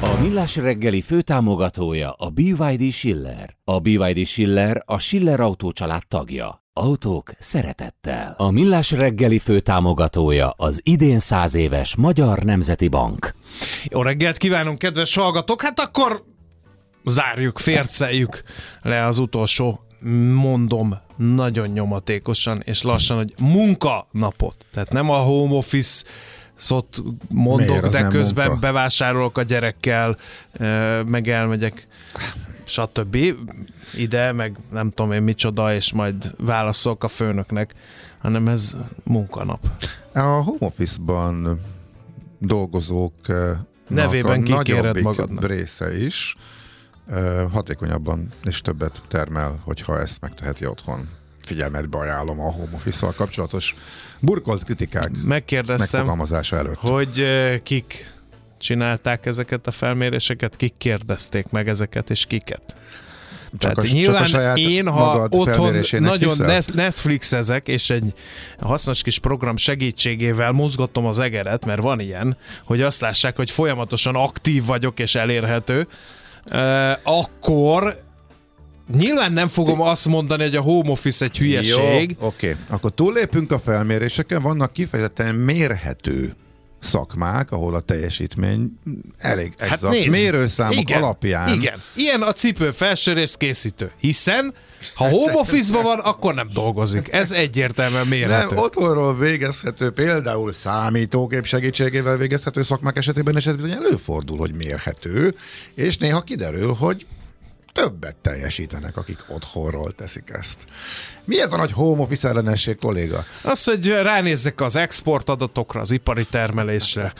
A Millás reggeli főtámogatója a BYD Schiller. A BYD Schiller a Schiller Autó család tagja. Autók szeretettel. A Millás reggeli főtámogatója az idén száz éves Magyar Nemzeti Bank. Jó reggelt kívánunk, kedves hallgatók! Hát akkor zárjuk, férceljük le az utolsó, mondom, nagyon nyomatékosan és lassan, hogy munkanapot. Tehát nem a home office szót mondok, de közben munka. bevásárolok a gyerekkel, meg elmegyek, stb. ide, meg nem tudom én micsoda, és majd válaszolok a főnöknek, hanem ez munkanap. A home office-ban dolgozók Nevében a kikéred magadnak. része is hatékonyabban és többet termel, hogyha ezt megteheti otthon. Figyelmetbe ajánlom a home office kapcsolatos burkolt kritikák Megkérdeztem, megfogalmazása előtt. hogy ö, kik csinálták ezeket a felméréseket, kik kérdezték meg ezeket, és kiket. Csak Tehát a, csak nyilván a saját én, ha otthon nagyon hiszel? net, Netflixezek, és egy hasznos kis program segítségével mozgatom az egeret, mert van ilyen, hogy azt lássák, hogy folyamatosan aktív vagyok és elérhető, eh, akkor nyilván nem fogom azt mondani, hogy a home office egy hülyeség, Jó, oké. Akkor túllépünk a felméréseken, vannak kifejezetten mérhető szakmák, ahol a teljesítmény elég exakt hát mérőszámok igen, alapján. Igen, ilyen a cipő felsőrész készítő, hiszen ha home office van, akkor nem dolgozik. Ez egyértelműen mérhető. Nem, otthonról végezhető, például számítógép segítségével végezhető szakmák esetében esetben előfordul, hogy mérhető, és néha kiderül, hogy többet teljesítenek, akik otthonról teszik ezt. Mi ez a nagy home office ellenesség, kolléga? Az, hogy ránézzek az export adatokra, az ipari termelésre,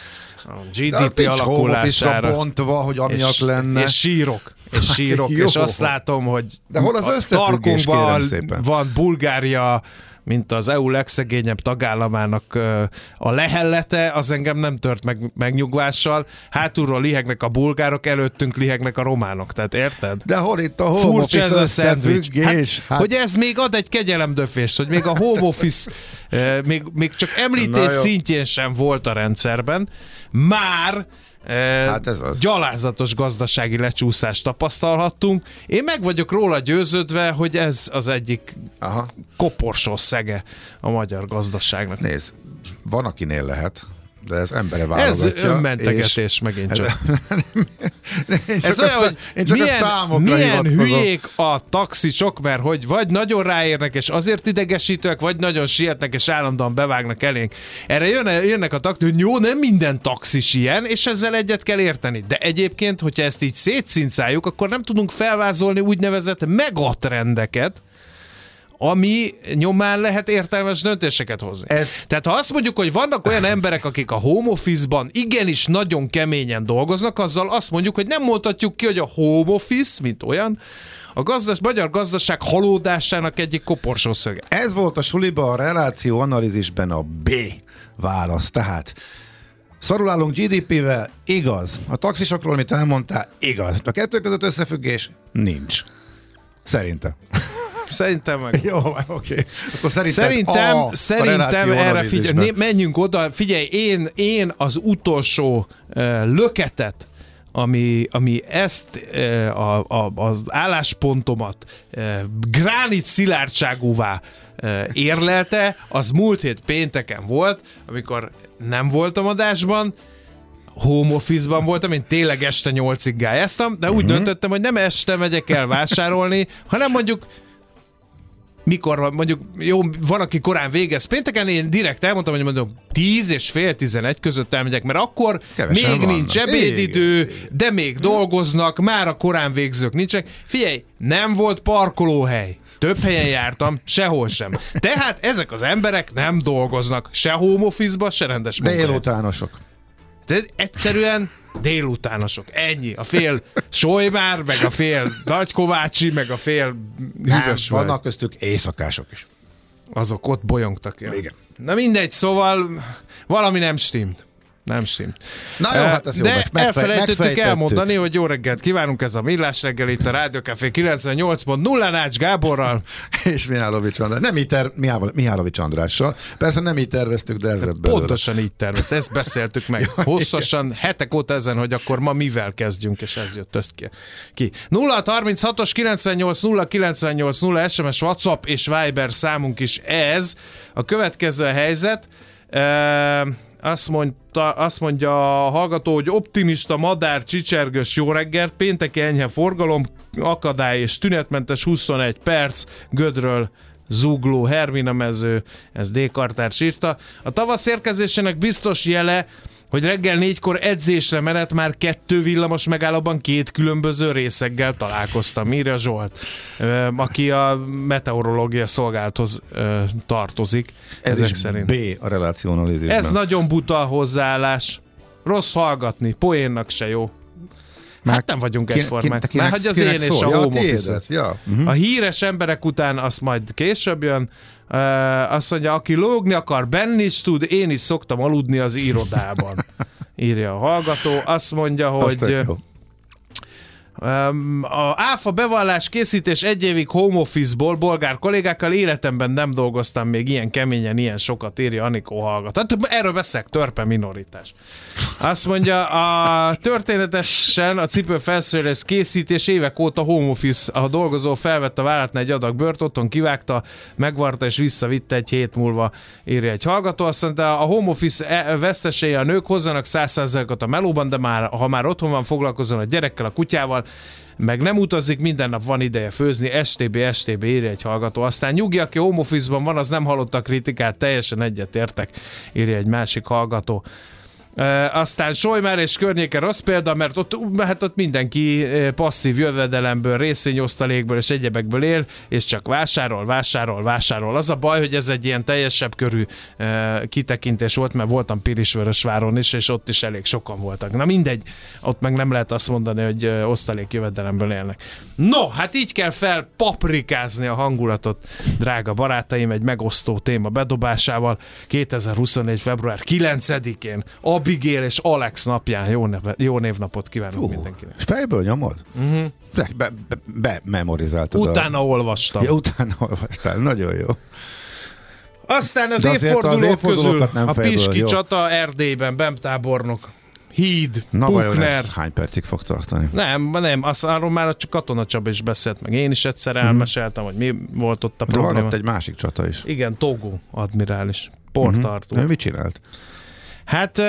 a De GDP office-ra alakulására. bontva, hogy amiatt és, lenne. és sírok, és Hát sírok, jó. és azt látom, hogy De hol az a tarkunkban van Bulgária, mint az EU legszegényebb tagállamának a lehellete, az engem nem tört meg megnyugvással. Hátulról lihegnek a bulgárok, előttünk lihegnek a románok, tehát érted? De hol itt a home Furcsa ez a szendvics. összefüggés? Hát, hogy ez még ad egy kegyelemdöfést, hogy még a home office még, még csak említés szintjén sem volt a rendszerben, már Hát ez az. gyalázatos gazdasági lecsúszást tapasztalhattunk. Én meg vagyok róla győződve, hogy ez az egyik Aha. koporsó szege a magyar gazdaságnak. Nézd, van akinél lehet, de ez embere Ez válogatja. önmentegetés és- megint csak. Én csak Ez a olyan, hogy én csak milyen, a számokra milyen hülyék a taxisok, mert hogy vagy nagyon ráérnek, és azért idegesítőek, vagy nagyon sietnek, és állandóan bevágnak elénk. Erre jön, jönnek a taxisok, hogy jó, nem minden taxis ilyen, és ezzel egyet kell érteni. De egyébként, hogyha ezt így szétszincáljuk, akkor nem tudunk felvázolni úgynevezett megatrendeket, ami nyomán lehet értelmes döntéseket hozni. Ez- Tehát ha azt mondjuk, hogy vannak olyan emberek, akik a home office-ban igenis nagyon keményen dolgoznak, azzal azt mondjuk, hogy nem mondhatjuk ki, hogy a home office, mint olyan, a gazdas, magyar gazdaság halódásának egyik koporsó szöge. Ez volt a suliba a reláció analízisben a B válasz. Tehát szarul állunk GDP-vel, igaz. A taxisokról, amit elmondtál, igaz. A kettő között összefüggés nincs. Szerintem. Szerintem meg. Jó, oké. Akkor szerinted Szerintem, a, szerintem a erre figyelj, menjünk oda, figyelj, én, én az utolsó uh, löketet, ami, ami ezt uh, a, a, az álláspontomat uh, gránit szilárdságúvá érlelte, az múlt hét pénteken volt, amikor nem voltam adásban, home office-ban voltam, én tényleg este nyolcig gályáztam, de úgy uh-huh. döntöttem, hogy nem este megyek el vásárolni, hanem mondjuk mikor van, mondjuk jó, van, aki korán végez pénteken, én direkt elmondtam, hogy mondom 10 és fél 11 között elmegyek, mert akkor Kevesen még vannak. nincs ebédidő, Igen, de még dolgoznak, már a korán végzők nincsenek. Figyelj, nem volt parkolóhely. Több helyen jártam, sehol sem. Tehát ezek az emberek nem dolgoznak se home office-ba, se rendes munkahelyen. Délutánosok. De egyszerűen délutánosok. Ennyi. A fél Solymár, meg a fél Nagykovácsi, meg a fél hűvös vagy. vannak köztük éjszakások is. Azok ott bolyongtak el. Igen. Na mindegy, szóval valami nem stimt. Nem stimt. Na jó, hát ez jó, De meg- megfej- elfelejtettük elmondani, hogy jó reggelt kívánunk, ez a Millás reggel itt a Rádió Café 98.0 Nács Gáborral. És Mihálovics András. Nem így ter- Mihál- Mihálovics Andrással. Persze nem így terveztük, de ez lett belőle. Pontosan így tervezt, ezt beszéltük meg hosszasan, hetek óta ezen, hogy akkor ma mivel kezdjünk, és ez jött ezt ki. ki. 0 36-os 98 0 98 0 SMS, WhatsApp és Viber számunk is ez. A következő a helyzet. E, azt, mondta, azt mondja a hallgató, hogy optimista, madár, csicsergős, jó reggelt, pénteki enyhe forgalom, akadály és tünetmentes 21 perc, Gödről Zugló, Hermina mező, ez D. Kartárs írta. A tavasz érkezésének biztos jele, hogy reggel négykor edzésre menet már kettő villamos megállóban két különböző részeggel találkoztam, írja Zsolt, aki a meteorológia szolgálathoz tartozik. Ez ezek is szerint. B a relációanalízisben. Ez nagyon buta hozzáállás. Rossz hallgatni, poénnak se jó. Hát nem vagyunk egyformák. Már hogy az én és szól? a ja, home office. tiédet, ja. Uh-huh. A híres emberek után azt majd később jön. Uh, azt mondja, aki lógni akar, benni is tud, én is szoktam aludni az irodában. Írja a hallgató. Azt mondja, Az hogy jó. A áfa bevallás készítés egy évig home office-ból bolgár kollégákkal életemben nem dolgoztam még ilyen keményen, ilyen sokat írja Anikó hallgató. Hát erről beszélek, törpe minoritás. Azt mondja, a történetesen a cipő felszerelés készítés évek óta home office, a dolgozó felvette a vállalatnál egy adag bört, otthon kivágta, megvarta és visszavitte egy hét múlva, írja egy hallgató. Azt mondta, a home office e- vesztesége a nők hozzanak 100%-ot a melóban, de már, ha már otthon van, foglalkozzon a gyerekkel, a kutyával, meg nem utazik, minden nap van ideje főzni, STB, STB írja egy hallgató. Aztán nyugi, aki home van, az nem hallotta a kritikát, teljesen egyetértek, írja egy másik hallgató. Aztán Solymár és környéke rossz példa, mert ott, hát ott mindenki passzív jövedelemből, részvényosztalékből és egyebekből él, és csak vásárol, vásárol, vásárol. Az a baj, hogy ez egy ilyen teljesebb körű e, kitekintés volt, mert voltam Pirisvörösváron is, és ott is elég sokan voltak. Na mindegy, ott meg nem lehet azt mondani, hogy osztalék jövedelemből élnek. No, hát így kell felpaprikázni a hangulatot, drága barátaim, egy megosztó téma bedobásával 2024. február 9-én Abigail és Alex napján jó, neve, jó névnapot kívánok Hú, mindenkinek. és fejből nyomod? Uh-huh. Be, be, be, memorizáltad. Utána A... olvastam. Ja, utána olvastál. Nagyon jó. Aztán az De azért az évfordulók közül nem a Piski jó. csata Erdélyben, Bemtábornok, Híd, Na ez hány percig fog tartani? Nem, nem, azt, arról már csak Katona Csaba is beszélt meg. Én is egyszer Mhm. elmeséltem, hogy mi volt ott a De van probléma. ott egy másik csata is. Igen, Togo admirális, portartó. Ő mit csinált? Hát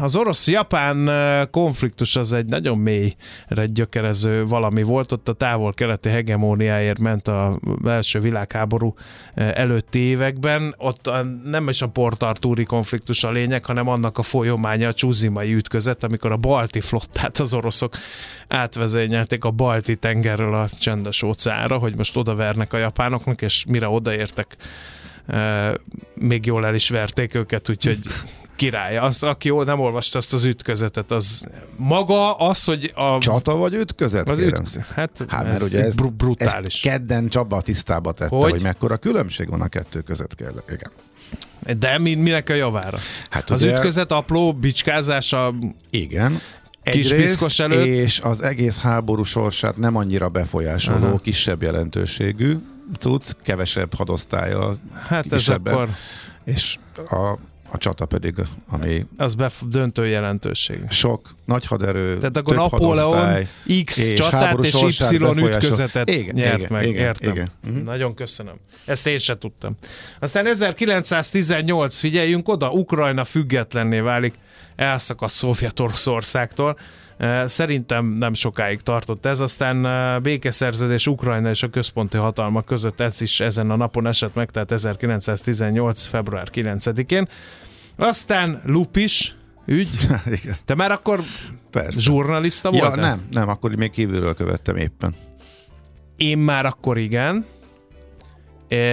az orosz-japán konfliktus az egy nagyon mélyre gyökerező valami volt. Ott a távol-keleti hegemóniáért ment a első világháború előtti években. Ott nem is a portartúri konfliktus a lényeg, hanem annak a folyamánya a csúzimai ütközet, amikor a balti flottát az oroszok átvezényelték a balti tengerről a csendes óceánra, hogy most odavernek a japánoknak, és mire odaértek, még jól el is verték őket, úgyhogy király. Az, aki jól nem olvasta azt az ütközetet, az maga az, hogy a... Csata vagy ütközet? az kérem üt, hát, Hát, ez, mert ugye ez, br- brutális. ezt kedden Csaba tisztába tette, Hogy? hogy? mekkora különbség van a kettő között. Kell. Igen. De mi, minek a javára? Hát Az ugye- ütközet apró bicskázása Igen. Kis piszkos előtt. És az egész háború sorsát nem annyira befolyásoló, Aha. kisebb jelentőségű cucc, kevesebb hadosztálya, Hát ez akkor, és a, a csata pedig, ami az bef- döntő jelentőség. sok nagy haderő, Tehát akkor Napóleon X és csatát és Y ütközetet Igen, nyert igen, meg. igen, Értem. igen. Mhm. Nagyon köszönöm. Ezt én sem tudtam. Aztán 1918, figyeljünk oda, Ukrajna függetlenné válik, elszakadt Szovjet-Oroszországtól. Szerintem nem sokáig tartott ez, aztán békeszerződés Ukrajna és a központi hatalmak között ez is ezen a napon esett meg, tehát 1918. február 9-én. Aztán Lupis ügy. igen, Te már akkor persze. zsurnalista Ja, voltál? nem, nem, akkor még kívülről követtem éppen. Én már akkor igen,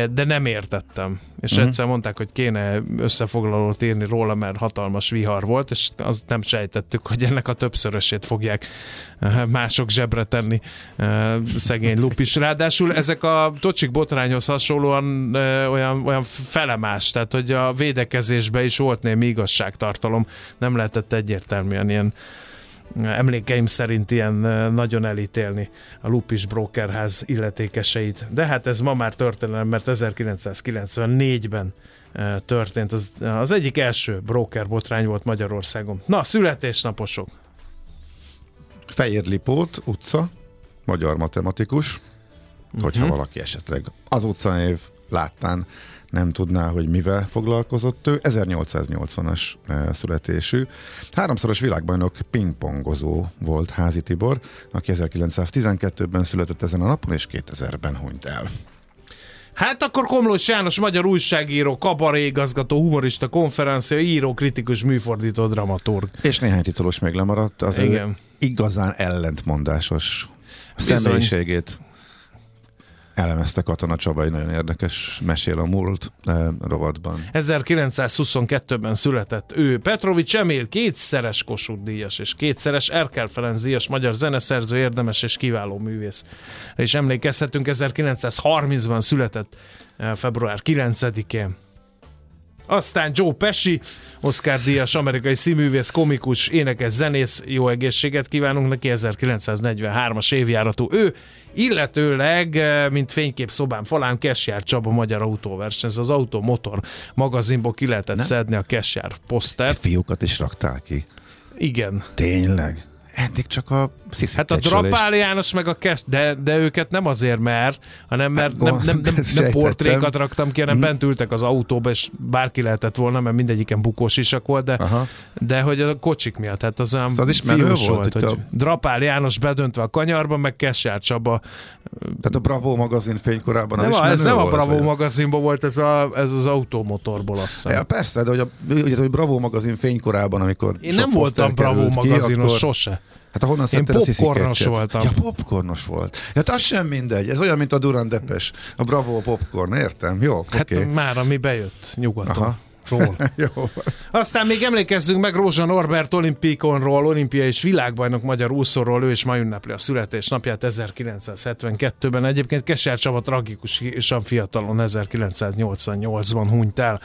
de nem értettem. És uh-huh. egyszer mondták, hogy kéne összefoglalót írni róla, mert hatalmas vihar volt, és azt nem sejtettük, hogy ennek a többszörösét fogják eh, mások zsebre tenni eh, szegény lupis. Ráadásul ezek a tocsik botrányhoz hasonlóan eh, olyan, olyan felemás, tehát hogy a védekezésben is volt némi igazságtartalom, nem lehetett egyértelműen ilyen emlékeim szerint ilyen nagyon elítélni a Lupis Brokerház illetékeseit. De hát ez ma már történelem, mert 1994-ben eh, történt. Az, az egyik első broker botrány volt Magyarországon. Na, születésnaposok. Fehér Lipót utca, magyar matematikus, hogyha Mhm. valaki esetleg az utcanév láttán nem tudná, hogy mivel foglalkozott ő. 1880-as eh, születésű. Háromszoros világbajnok pingpongozó volt Házi Tibor, aki 1912-ben született ezen a napon, és 2000-ben hunyt el. Hát akkor Komlós János, magyar újságíró, kabaréigazgató, humorista, konferencia, író, kritikus, műfordító, dramaturg. És néhány titulus még lemaradt, az Igen. igazán ellentmondásos Bizony. személyiségét elemezte Katona Csaba, egy nagyon érdekes mesél a múlt eh, rovatban. 1922-ben született ő. Petrovics Emil kétszeres Kossuth díjas és kétszeres Erkel Ferenc díjas magyar zeneszerző, érdemes és kiváló művész. És emlékezhetünk, 1930-ban született eh, február 9-én. Aztán Joe Pesci, Oscar díjas, amerikai színművész, komikus, énekes, zenész, jó egészséget kívánunk neki, 1943-as évjáratú ő, illetőleg, eh, mint fénykép szobám falán, Kesjár Csaba magyar autóverseny, ez az Automotor magazinból ki lehetett Nem? szedni a Kesjár posztert. Fiúkat is raktál ki. Igen. Tényleg? Eddig csak a Hát a Drapál János meg a Kes, de, de őket nem azért mer, hanem mert Hát, nem, nem, nem, nem sejtettem. portrékat raktam ki, hanem Mhm. bent ültek az autóba, és bárki lehetett volna, mert mindegyiken bukós isak volt, de, Aha. de hogy a kocsik miatt, tehát az olyan az is volt, volt, hogy hogy a- Drapál János bedöntve a kanyarba, meg Kesjár Csaba. Tehát a Bravo magazin fénykorában az Nem, is a, ez nem a volt, Bravo vagy? magazinból volt, ez, a, ez az automotorból azt hiszem. Ja, persze, de hogy a, ugye, hogy Bravo magazin fénykorában, amikor Én nem voltam Bravo ki, magazinos, akkor- sose. Hát ahonnan Én popcornos voltam. Ja, popcornos volt. Hát az sem mindegy. Ez olyan, mint a Duran Depes. A Bravo popcorn, értem? Jó, Hát oké. már ami bejött nyugaton. Aha. Ról. Jó. Aztán még emlékezzünk meg Rózsa Norbert olimpikonról, olimpia és világbajnok magyar úszóról, ő is ma ünnepli a születésnapját 1972-ben. Egyébként Kesár Csaba tragikusan fiatalon 1988-ban hunyt el.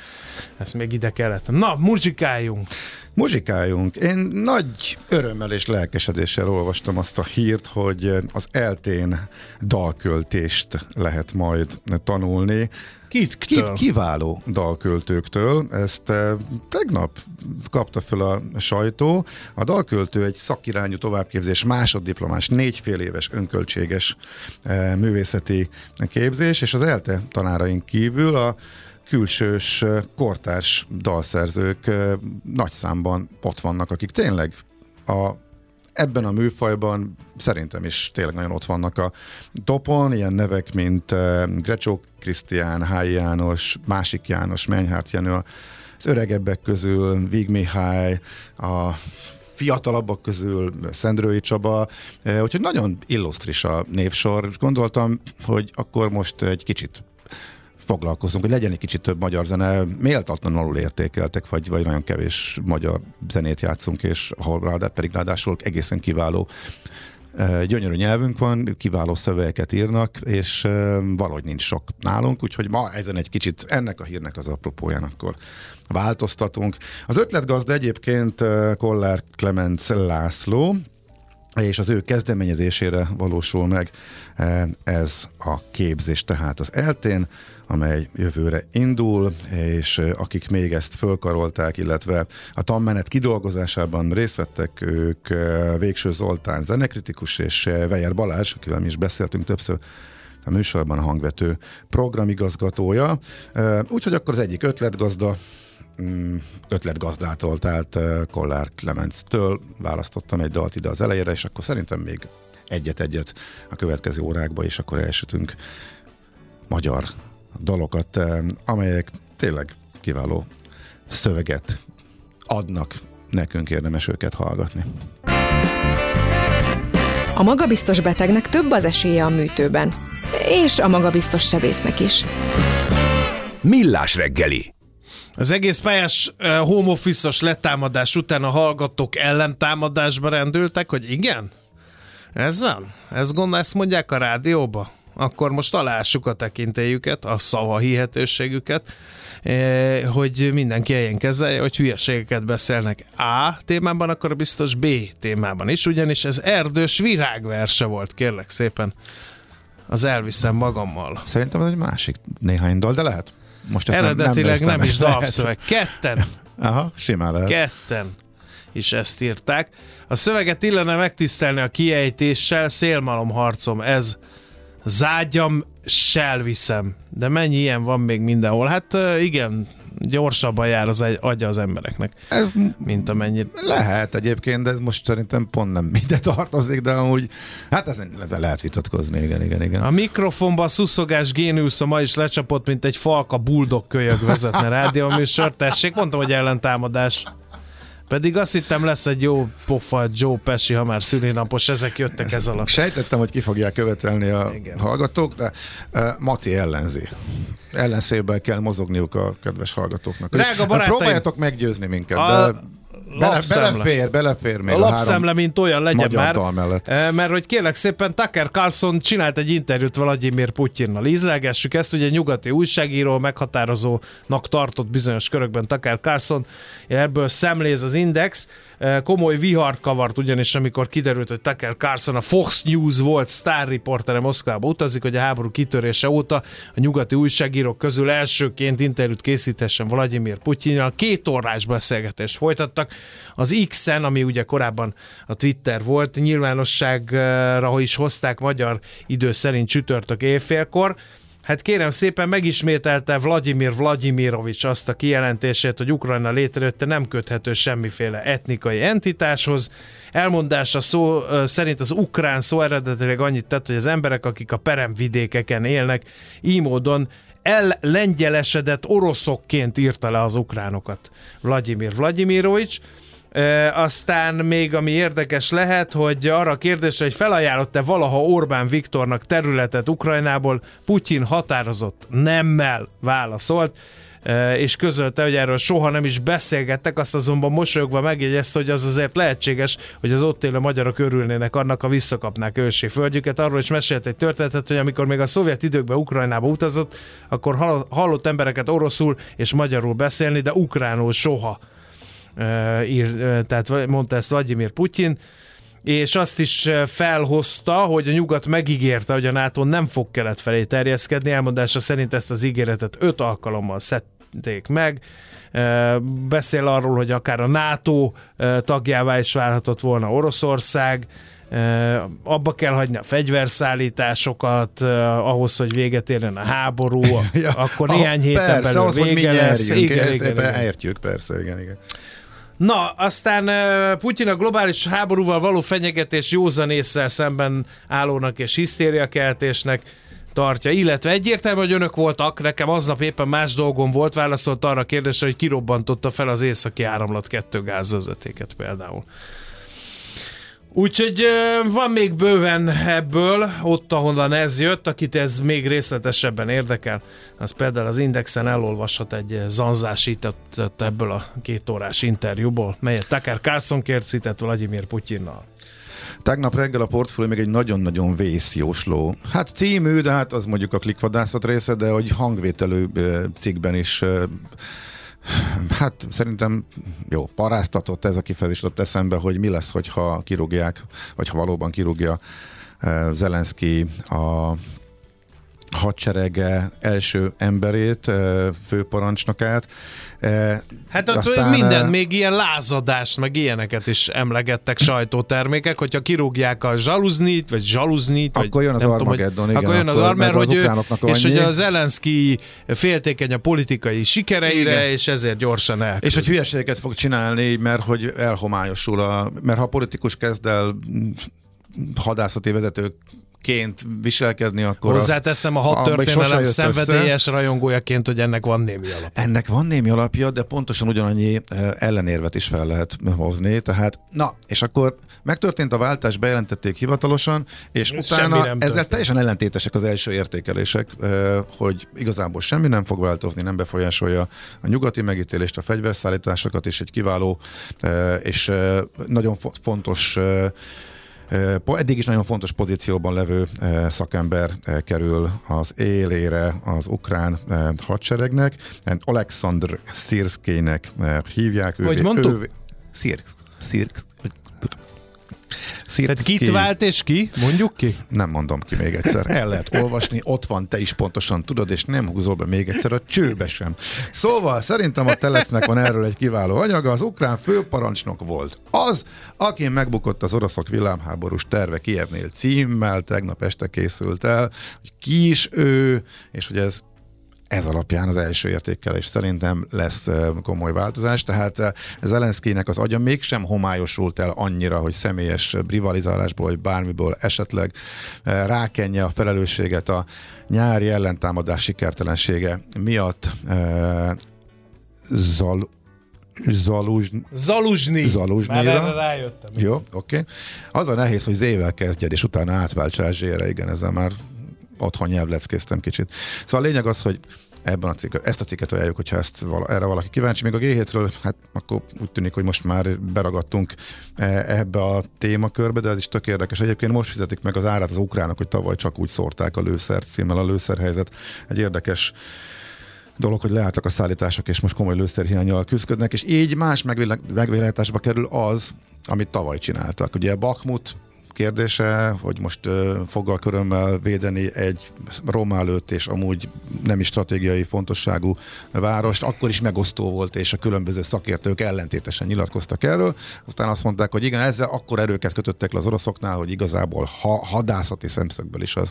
Ezt még ide kellett. Na, muzsikáljunk! Muzsikáljunk. Én nagy örömmel és lelkesedéssel olvastam azt a hírt, hogy az eltén dalköltést lehet majd tanulni. Kit? Ki, kiváló dalköltőktől. Ezt eh, tegnap kapta föl a sajtó. A dalköltő egy szakirányú továbbképzés, másoddiplomás, négyfél éves önköltséges eh, művészeti képzés, és az ELTE tanáraink kívül a külsős eh, kortárs dalszerzők nagy számban ott vannak, akik tényleg a ebben a műfajban szerintem is tényleg nagyon ott vannak a topon, ilyen nevek, mint uh, Grecsó Krisztián, Hály János, Másik János, Menyhárt Jenő, az öregebbek közül Vig Mihály, a fiatalabbak közül Szendrői Csaba, uh, úgyhogy nagyon illusztris a névsor, gondoltam, hogy akkor most egy kicsit foglalkozunk, hogy legyen egy kicsit több magyar zene, méltatlanul alul értékeltek, vagy, vagy nagyon kevés magyar zenét játszunk, és ahol ráadá, pedig ráadásul egészen kiváló eh, gyönyörű nyelvünk van, kiváló szövegeket írnak, és eh, valahogy nincs sok nálunk, úgyhogy ma ezen egy kicsit ennek a hírnek az apropóján akkor változtatunk. Az ötletgazda egyébként eh, Kollár Clemens László, és az ő kezdeményezésére valósul meg eh, ez a képzés tehát az eltén, amely jövőre indul, és eh, akik még ezt fölkarolták, illetve a tanmenet kidolgozásában részt vettek, ők eh, Végső Zoltán zenekritikus és Vejer Balázs, akivel mi is beszéltünk többször, a műsorban a hangvető programigazgatója. Úgyhogy akkor az egyik ötletgazda, ötletgazdától, tehát Kollár Klemenctől választottam egy dalt ide az elejére, és akkor szerintem még egyet-egyet a következő órákba, és akkor elsütünk magyar dalokat, amelyek tényleg kiváló szöveget adnak, nekünk érdemes őket hallgatni. A magabiztos betegnek több az esélye a műtőben és a magabiztos sebésznek is. Millás reggeli. Az egész pályás home office letámadás után a hallgatók ellentámadásba rendültek, hogy igen? Ez van? Ez gond, ezt mondják a rádióba? Akkor most alássuk a tekintélyüket, a szava hihetőségüket, eh, hogy mindenki ilyen kezelje, hogy hülyeségeket beszélnek A témában, akkor biztos B témában is, ugyanis ez erdős virágverse volt, kérlek szépen az elviszem magammal. Szerintem ez egy másik néhány dal, de lehet. Most ezt Eredetileg nem, nem, nem is dalszöveg. Ketten. Aha, simán lehet. Ketten is ezt írták. A szöveget illene megtisztelni a kiejtéssel, szélmalom harcom, ez zágyam, selviszem. De mennyi ilyen van még mindenhol? Hát igen, gyorsabban jár az agya az embereknek, ez mint amennyit. Lehet egyébként, de ez most szerintem pont nem ide tartozik, de amúgy, hát ez lehet vitatkozni, igen, igen, igen. A mikrofonban a szuszogás géniusza ma is lecsapott, mint egy falka buldog kölyög vezetne rádió műsor. Tessék, mondtam, hogy ellentámadás. Pedig azt hittem lesz egy jó pofa Joe Pesci, ha már szülinapos, ezek jöttek ez alatt. Sejtettem, hogy ki fogják követelni a Igen. hallgatók, de uh, Maci ellenzi. Ellenszélben kell mozogniuk a kedves hallgatóknak. Drága barátaim! Próbáljatok meggyőzni minket, a... de Bele, belefér, belefér még a, a lapszemle, mint olyan legyen már. Mellett. Eh, mert hogy kérlek szépen, Tucker Carlson csinált egy interjút Vladimir Putyinnal. Ízelgessük ezt, ugye nyugati újságíró, meghatározónak tartott bizonyos körökben Tucker Carlson, ebből szemléz az Index, komoly vihart kavart ugyanis, amikor kiderült, hogy Tucker Carlson a Fox News volt sztárriportere Moszkvába utazik, hogy a háború kitörése óta a nyugati újságírók közül elsőként interjút készítessen Vladimir Putyinnal. Két órás beszélgetést folytattak. Az X-en, ami ugye korábban a Twitter volt, nyilvánosságra is hozták magyar idő szerint csütörtök éjfélkor. Hát kérem szépen megismételte Vladimir Vladimirovics azt a kijelentését, hogy Ukrajna létrejötte nem köthető semmiféle etnikai entitáshoz. Elmondása szó szerint az ukrán szó eredetileg annyit tett, hogy az emberek, akik a peremvidékeken élnek, így módon ellengyelesedett oroszokként írta le az ukránokat Vladimir Vladimirovics. E, aztán még ami érdekes lehet, hogy arra a kérdésre, hogy felajánlott-e valaha Orbán Viktornak területet Ukrajnából, Putyin határozott nemmel válaszolt és közölte, hogy erről soha nem is beszélgettek, azt azonban mosolyogva megjegyezte, hogy az azért lehetséges, hogy az ott élő magyarok örülnének annak, ha visszakapnák ősi földjüket. Arról is mesélt egy történetet, hogy amikor még a szovjet időkben Ukrajnába utazott, akkor hallott embereket oroszul és magyarul beszélni, de ukránul soha. Ír, tehát mondta ezt Vladimir Putyin és azt is felhozta, hogy a nyugat megígérte, hogy a NATO nem fog kelet felé terjeszkedni. Elmondása szerint ezt az ígéretet öt alkalommal szedték meg. Beszél arról, hogy akár a NATO tagjává is válhatott volna Oroszország, abba kell hagyni a fegyverszállításokat, ahhoz, hogy véget érjen a háború, ja, akkor néhány héten persze, belül vége lesz. Igen, igen, igen, értjük, persze, igen, igen. Na, aztán Putyin a globális háborúval való fenyegetés józanésszel szemben állónak és hisztériakeltésnek tartja, illetve egyértelmű, hogy önök voltak, nekem aznap éppen más dolgom volt, válaszolt arra a kérdésre, hogy kirobbantotta fel az északi áramlat kettő gázvezetéket például. Úgyhogy van még bőven ebből, ott ahonnan ez jött, akit ez még részletesebben érdekel, az például az Indexen elolvashat egy zanzásított ebből a két órás interjúból, melyet Tucker Carlson kércített Vladimir Putyinnal. Tegnap reggel a portfólió még egy nagyon-nagyon vészjósló. Hát című, de hát az mondjuk a klikvadászat része, de hogy hangvételő cikkben is Hát szerintem jó, paráztatott ez a kifejezés ott eszembe, hogy mi lesz, hogyha kirúgják, vagy ha valóban kirúgja uh, Zelenszky a hadserege első emberét, főparancsnokát. Hát ott aztán, minden, még ilyen lázadást, meg ilyeneket is emlegettek sajtótermékek, hogyha kirúgják a zsaluznit, vagy zsaluznit, vagy Akkor jön az Armageddon, igen, Akkor jön az Armer, az hogy ő, és hogy a Zelenszky féltékeny a politikai sikereire, Igen. és ezért gyorsan el. És hogy hülyeségeket fog csinálni, mert hogy elhomályosul a... Mert ha a politikus kezd el hadászati vezetőként viselkedni, akkor Hozzáteszem a hat is történelem szenvedélyes rajongójaként, hogy ennek van némi alap. Ennek van némi alapja, de pontosan ugyanannyi eh, ellenérvet is fel lehet hozni. Tehát, na, és akkor megtörtént a váltás, bejelentették hivatalosan, és Semmi utána ezzel történt. teljesen ellentétesek az első értékelések, eh, hogy igazából semmi nem fog változni, nem befolyásolja a nyugati megítélést, a fegyverszállításokat, és egy kiváló eh, és nagyon fo- fontos Eddig is nagyon fontos pozícióban levő szakember kerül az élére az ukrán hadseregnek. Alexandr Szirszkének hívják. Hogy mondtuk? Ő, Szirsz, Szirsz, Tehát kit vált és ki? Mondjuk ki? nem mondom ki még egyszer. El lehet olvasni, ott van, te is pontosan tudod, és nem húzol be még egyszer a csőbe sem. Szóval szerintem a Telexnek van erről egy kiváló anyaga. Az ukrán főparancsnok volt az, aki megbukott az oroszok villámháborús terve Kievnél címmel, tegnap este készült el, hogy ki is ő, és hogy ez ez alapján az első értékelés szerintem lesz komoly változás, tehát eh, Zelenszkinek az agya mégsem homályosult el annyira, hogy személyes rivalizálásból, vagy bármiből esetleg rákenje a felelősséget a nyári ellentámadás sikertelensége miatt Zal Zaluzs, Zaluzsni. Zaluzsnyira. Már rájöttem. jó, oké. Okay. Az a nehéz, hogy Z-vel kezdjed, és utána átváltsál Z-re, igen, ezzel már otthon nyelvleckéztem kicsit. Szóval a lényeg az, hogy ebben a cikk, ezt a cikket ajánljuk, hogyha ezt vala, erre valaki kíváncsi. Még a G7-ről, hát akkor úgy tűnik, hogy most már beragadtunk eh, ebbe a témakörbe, de ez is tök érdekes. Egyébként most fizetik meg az árát az ukránok, hogy tavaly csak úgy szórták a lőszert címmel a lőszerhelyzet. Egy érdekes dolog, hogy leálltak a szállítások, és most komoly lőszerhiányjal küzdködnek, és így más megvilágításba kerül az, amit tavaly csináltak. Ugye Bakmut kérdése, hogy most foggal körömmel védeni egy román lőtt és amúgy nem is stratégiai fontosságú várost, akkor is megosztó volt, és a különböző szakértők ellentétesen nyilatkoztak erről. Utána azt mondták, hogy igen, ezzel akkor erőket kötöttek le az oroszoknál, hogy igazából ha, hadászati szemszögből is az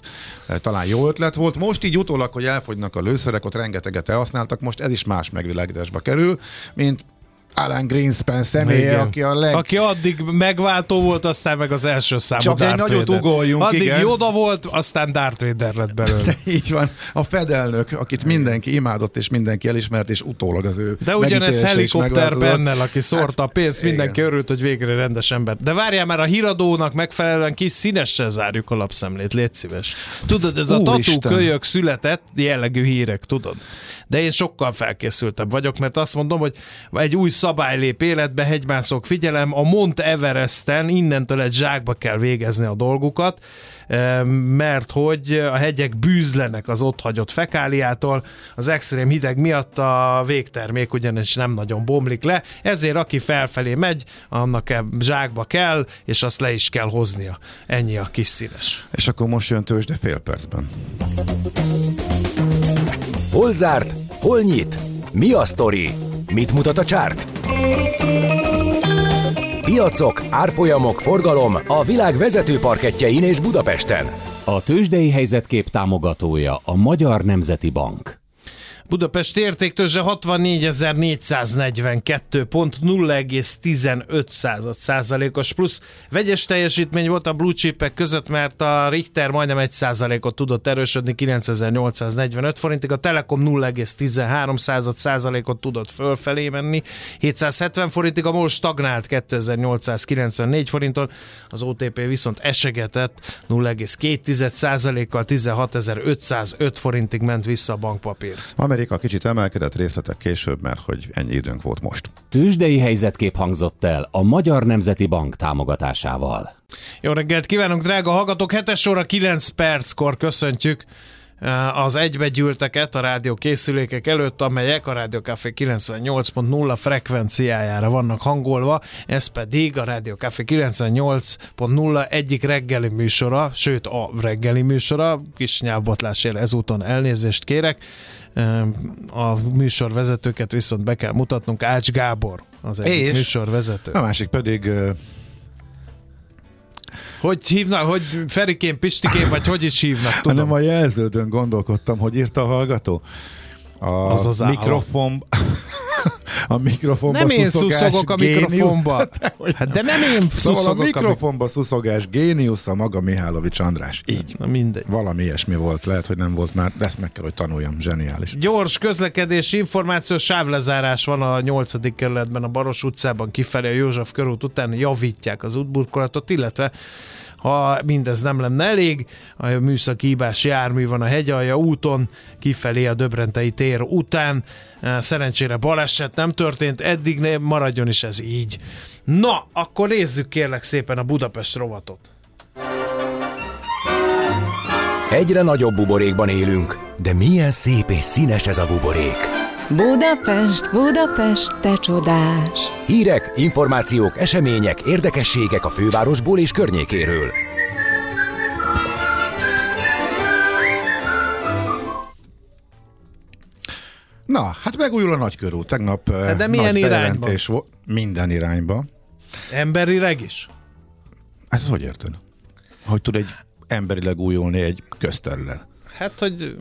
talán jó ötlet volt. Most így utólag, hogy elfogynak a lőszerek, ott rengeteget elhasználtak, most ez is más megvilágításba kerül, mint Alan Greenspan személye, Igen. aki a leg... Aki addig megváltó volt, aztán meg az első számú Csak egy nagyot Vader. ugorjunk, Addig igen. Yoda volt, aztán Darth Vader lett belőle. Így van. A fedelnök, akit mindenki imádott, és mindenki elismert, és utólag az ő De ugyanez helikopter bennel, aki szórta a pénzt, igen. mindenki örült, hogy végre rendes ember. De várjál már a híradónak megfelelően kis színessel zárjuk a lapszemlét, légy szíves. Tudod, ez a tatú kölyök született jellegű hírek, tudod. De én sokkal felkészültebb vagyok, mert azt mondom, hogy egy új szabály lép életbe, hegymászok, figyelem, a Mont Everesten innentől egy zsákba kell végezni a dolgukat, eh, mert hogy a hegyek bűzlenek az ott hagyott fekáliától, az extrém hideg miatt a végtermék ugyanis nem nagyon bomlik le, ezért aki felfelé megy, annak e- zsákba kell, és azt le is kell hoznia. Ennyi a kis színes. És akkor most jön tőzsde fél percben. Hol zárt? Hol nyit? Mi a sztori? Mit mutat a csárt? Piacok, árfolyamok, forgalom a világ vezető parketjein és Budapesten. A tőzsdei helyzetkép támogatója a Magyar Nemzeti Bank. Budapest értéktőzse 64.442 pont 0,15 százalékos plusz. Vegyes teljesítmény volt a blue chipek között, mert a Richter majdnem 1 százalékot tudott erősödni 9845 forintig, a Telekom 0,13 százalékot tudott fölfelé menni 770 forintig, a MOL stagnált 2894 forinton, az OTP viszont esegetett 0,2 százalékkal 16505 forintig ment vissza a bankpapír. Amerika kicsit emelkedett részletek később, mert hogy ennyi időnk volt most. Tőzsdei helyzetkép hangzott el a Magyar Nemzeti Bank támogatásával. Jó reggelt kívánunk, drága hallgatók! 7 óra 9 perckor köszöntjük az egybegyűlteket a rádió készülékek előtt, amelyek a Rádió Café 98.0 frekvenciájára vannak hangolva, ez pedig a Rádió Café 98.0 egyik reggeli műsora, sőt a reggeli műsora, kis nyelvbotlásért ezúton elnézést kérek, a műsorvezetőket viszont be kell mutatnunk, Ács Gábor az egyik És műsorvezető. A másik pedig hogy hívnak, hogy Ferikén, Pistikén, vagy hogy is hívnak, tudom. Hanem a jelződön gondolkodtam, hogy írta a hallgató. A az az mikrofon a mikrofonba Nem én szuszogok a mikrofonba. Hát de nem én szóval a mikrofonba szuszogás géniusz a maga Mihálovics András. Így. Na mindegy. Valami ilyesmi volt, lehet, hogy nem volt már, de ezt meg kell, hogy tanuljam, zseniális. Gyors közlekedési információs sávlezárás van a 8. kerületben, a Baros utcában kifelé a József körút után javítják az útburkolatot, illetve ha mindez nem lenne elég, a műszaki hibás jármű van a hegyalja úton, kifelé a Döbrentei tér után. Szerencsére baleset nem történt, eddig ne, maradjon is ez így. Na, akkor nézzük kérlek szépen a Budapest rovatot. Egyre nagyobb buborékban élünk, de milyen szép és színes ez a buborék. Budapest, Budapest, te csodás! Hírek, információk, események, érdekességek a fővárosból és környékéről. Na, hát megújul a nagykörút. Tegnap hát de milyen nagy irányba? Vo- minden irányba. Emberileg is? Hát hogy érted? Hogy tud egy emberileg újulni egy közterület? Hát, hogy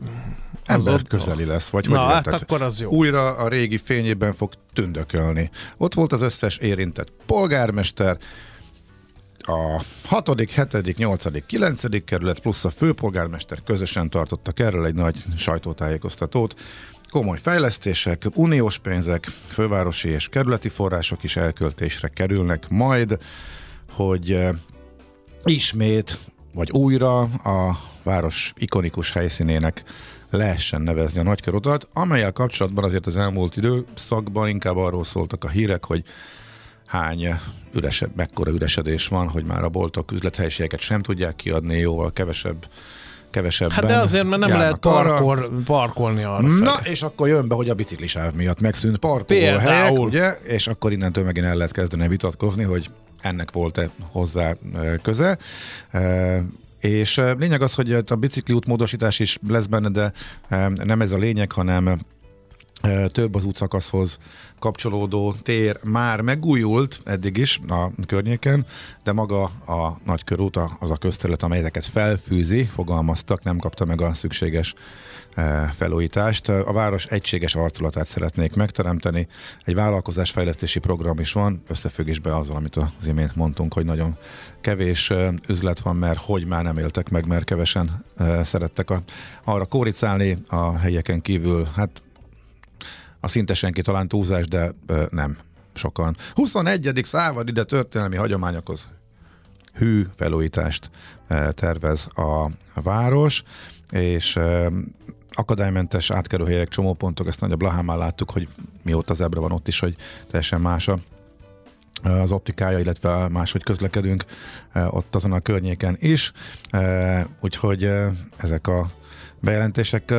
ember ott... közeli lesz, vagy Na, hogy hát akkor az jó. Újra a régi fényében fog tündökölni. Ott volt az összes érintett polgármester, a 6., 7., 8., 9. kerület plusz a főpolgármester közösen tartottak erről egy nagy sajtótájékoztatót. Komoly fejlesztések, uniós pénzek, fővárosi és kerületi források is elköltésre kerülnek majd, hogy eh, ismét vagy újra a város ikonikus helyszínének lehessen nevezni a nagykörutat, amelyel kapcsolatban azért az elmúlt időszakban inkább arról szóltak a hírek, hogy hány üresebb, mekkora üresedés van, hogy már a boltok üzlethelyiségeket sem tudják kiadni, jóval kevesebb kevesebben. Hát de azért, mert nem lehet parkol, arra. parkolni arra Na, felé. és akkor jön be, hogy a biciklisáv miatt megszűnt parkolóhelyek, ugye? És akkor innentől megint el lehet kezdeni vitatkozni, hogy ennek volt-e hozzá köze. És lényeg az, hogy a bicikli útmódosítás is lesz benne, de nem ez a lényeg, hanem több az útszakaszhoz kapcsolódó tér már megújult eddig is a környéken, de maga a nagykörút az a közterület, amely ezeket felfűzi, fogalmaztak, nem kapta meg a szükséges felújítást. A város egységes arculatát szeretnék megteremteni. Egy vállalkozásfejlesztési program is van, összefüggésben azzal, amit az imént mondtunk, hogy nagyon kevés üzlet van, mert hogy már nem éltek meg, mert kevesen szerettek a, arra kóricálni a helyeken kívül. Hát a szinte senki talán túlzás, de nem sokan. 21. szávad ide történelmi hagyományokhoz hű felújítást tervez a város, és akadálymentes átkerülhelyek, csomópontok, ezt nagy a Blahámán láttuk, hogy mióta zebra van ott is, hogy teljesen más a, az optikája, illetve máshogy közlekedünk ott azon a környéken is. Úgyhogy ezek a bejelentések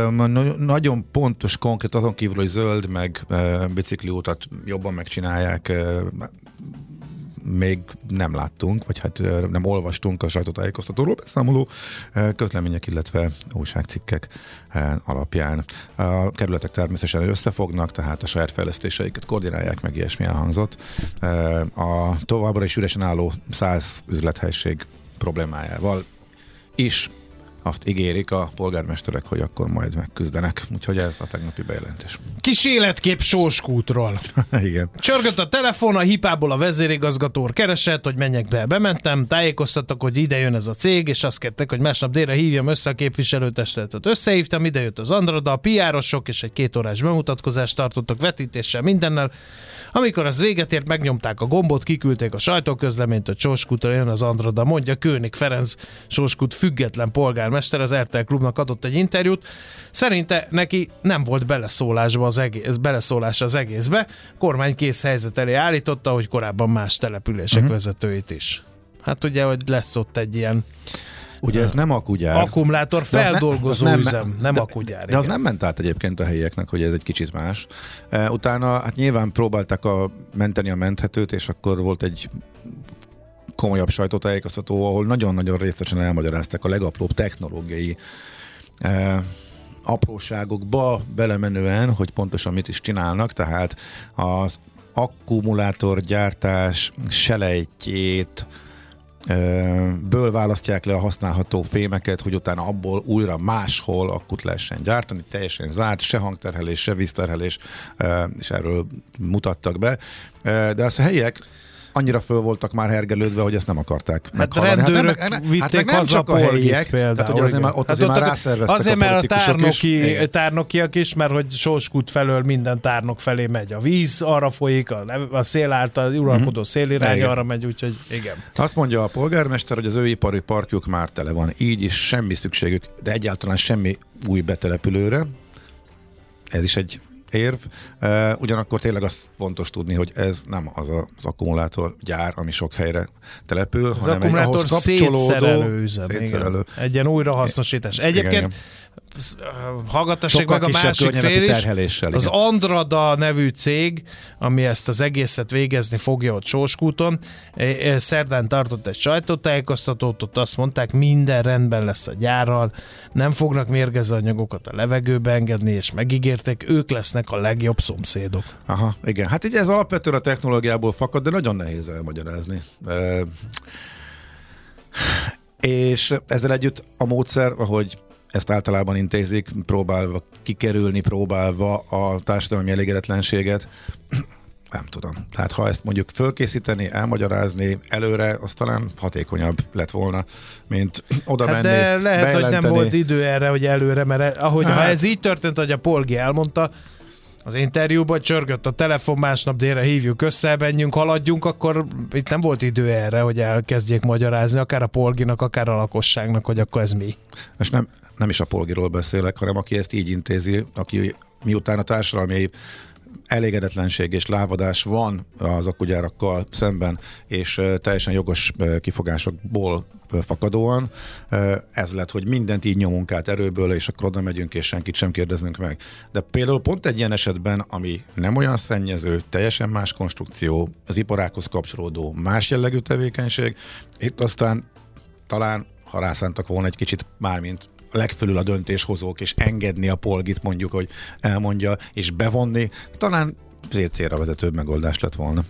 nagyon pontos, konkrét, azon kívül, hogy zöld, meg bicikliútat jobban megcsinálják, még nem láttunk, vagy hát nem olvastunk a sajtótájékoztatóról beszámoló közlemények, illetve újságcikkek alapján. A kerületek természetesen összefognak, tehát a saját fejlesztéseiket koordinálják, meg ilyesmi elhangzott. A továbbra is üresen álló száz üzlethelység problémájával is azt ígérik a polgármesterek, hogy akkor majd megküzdenek. Úgyhogy ez a tegnapi bejelentés. Kis életkép Sóskútról. Igen. Csörgött a telefon, a hipából a vezérigazgató keresett, hogy menjek be. Bementem, tájékoztattak, hogy ide jön ez a cég, és azt kértek, hogy másnap délre hívjam össze a képviselőtestületet. Összehívtam, ide jött az Andrada, a piárosok, és egy kétórás bemutatkozást tartottak vetítéssel mindennel. Amikor az véget ért, megnyomták a gombot, kiküldték a sajtóközleményt, hogy Sóskútra jön az Andrada, mondja Kőnik Ferenc, Sóskút független polgármester, az RTL klubnak adott egy interjút. Szerinte neki nem volt beleszólásba az egész, beleszólás az egészbe. Kormány kész helyzet elé állította, hogy korábban más települések uh-huh. vezetőit is. Hát ugye, hogy lesz ott egy ilyen Ugye ez nem akugyár. akkumulátor ne- feldolgozó nem- üzem, nem de- akugyár. De az igen. nem ment át egyébként a helyieknek, hogy ez egy kicsit más. E, Utána hát nyilván próbálták a menteni a menthetőt, és akkor volt egy komolyabb sajtótájékoztató, ahol nagyon-nagyon részesen elmagyarázták a legapróbb technológiai e, apróságokba belemenően, hogy pontosan mit is csinálnak, tehát az akkumulátorgyártás selejtjét, ből választják le a használható fémeket, hogy utána abból újra máshol akkut lehessen gyártani, teljesen zárt, se hangterhelés, se vízterhelés, és erről mutattak be. De azt a helyiek annyira föl voltak már hergelődve, hogy ezt nem akarták Hát meghaladni. rendőrök nem- hát vitték meg nem haza csak a helyiek, például. tehát ugye azért igen. már, ott Hát azért már a- rászerveztek Azért, mert a is. tárnoki, Igen. tárnokiak is, mert hogy Sóskút felől minden tárnok felé megy. A víz arra folyik, a, a szél által uralkodó szélirány Mhm. Igen. arra megy, úgyhogy igen. Azt mondja a polgármester, hogy az ő ipari parkjuk már tele van. Így is semmi szükségük, de egyáltalán semmi új betelepülőre. Ez is egy érv. Ugyanakkor tényleg az fontos tudni, hogy ez nem az az akkumulátor gyár, ami sok helyre települ, Az hanem egy akkumulátor ahhoz kapcsolódó szétszerelő üzem. szétszerelő. Igen. Egy ilyen újrahasznosítás. Egyébként Igen, sz- hallgatassék Sokkal meg a másik fél is. terheléssel, Az igen. Andrada nevű cég, ami ezt az egészet végezni fogja ott Sóskúton, eh, eh, szerdán tartott egy sajtótájékoztatót, ott azt mondták, minden rendben lesz a gyárral, nem fognak mérgező anyagokat a levegőbe engedni, és megígérték, ők lesznek a legjobb szomszédok. Aha, igen. Hát így ez alapvetően a technológiából fakad, de nagyon nehéz elmagyarázni. E, és ezzel együtt a módszer, ahogy ezt általában intézik, próbálva kikerülni, próbálva a társadalmi elégedetlenséget, nem tudom. Tehát ha ezt mondjuk fölkészíteni, elmagyarázni előre, az talán hatékonyabb lett volna, mint oda Hát menni, de lehet, hogy nem bejelenteni. volt idő erre, hogy előre, mert ahogy hát. ha ez így történt, hogy a Polgi elmondta, az interjúban csörgött a telefon, másnap délre hívjuk össze, menjünk, haladjunk, akkor itt nem volt idő erre, hogy elkezdjék magyarázni, akár a Polginak, akár a lakosságnak, hogy akkor ez mi. És nem, nem is a polgiról beszélek, hanem aki ezt így intézi, aki miután a társadalmi elégedetlenség és lávadás van az akkugyárakkal szemben, és teljesen jogos kifogásokból fakadóan, ez lett, hogy mindent így nyomunk át erőből, és akkor oda megyünk, és senkit sem kérdezünk meg. De például pont egy ilyen esetben, ami nem olyan szennyező, teljesen más konstrukció, az iparákhoz kapcsolódó más jellegű tevékenység, itt aztán talán ha rászántak volna egy kicsit mármint legfölül a döntéshozók, és engedni a polgit mondjuk, hogy elmondja, és bevonni, talán célra vezetőbb megoldás lett volna.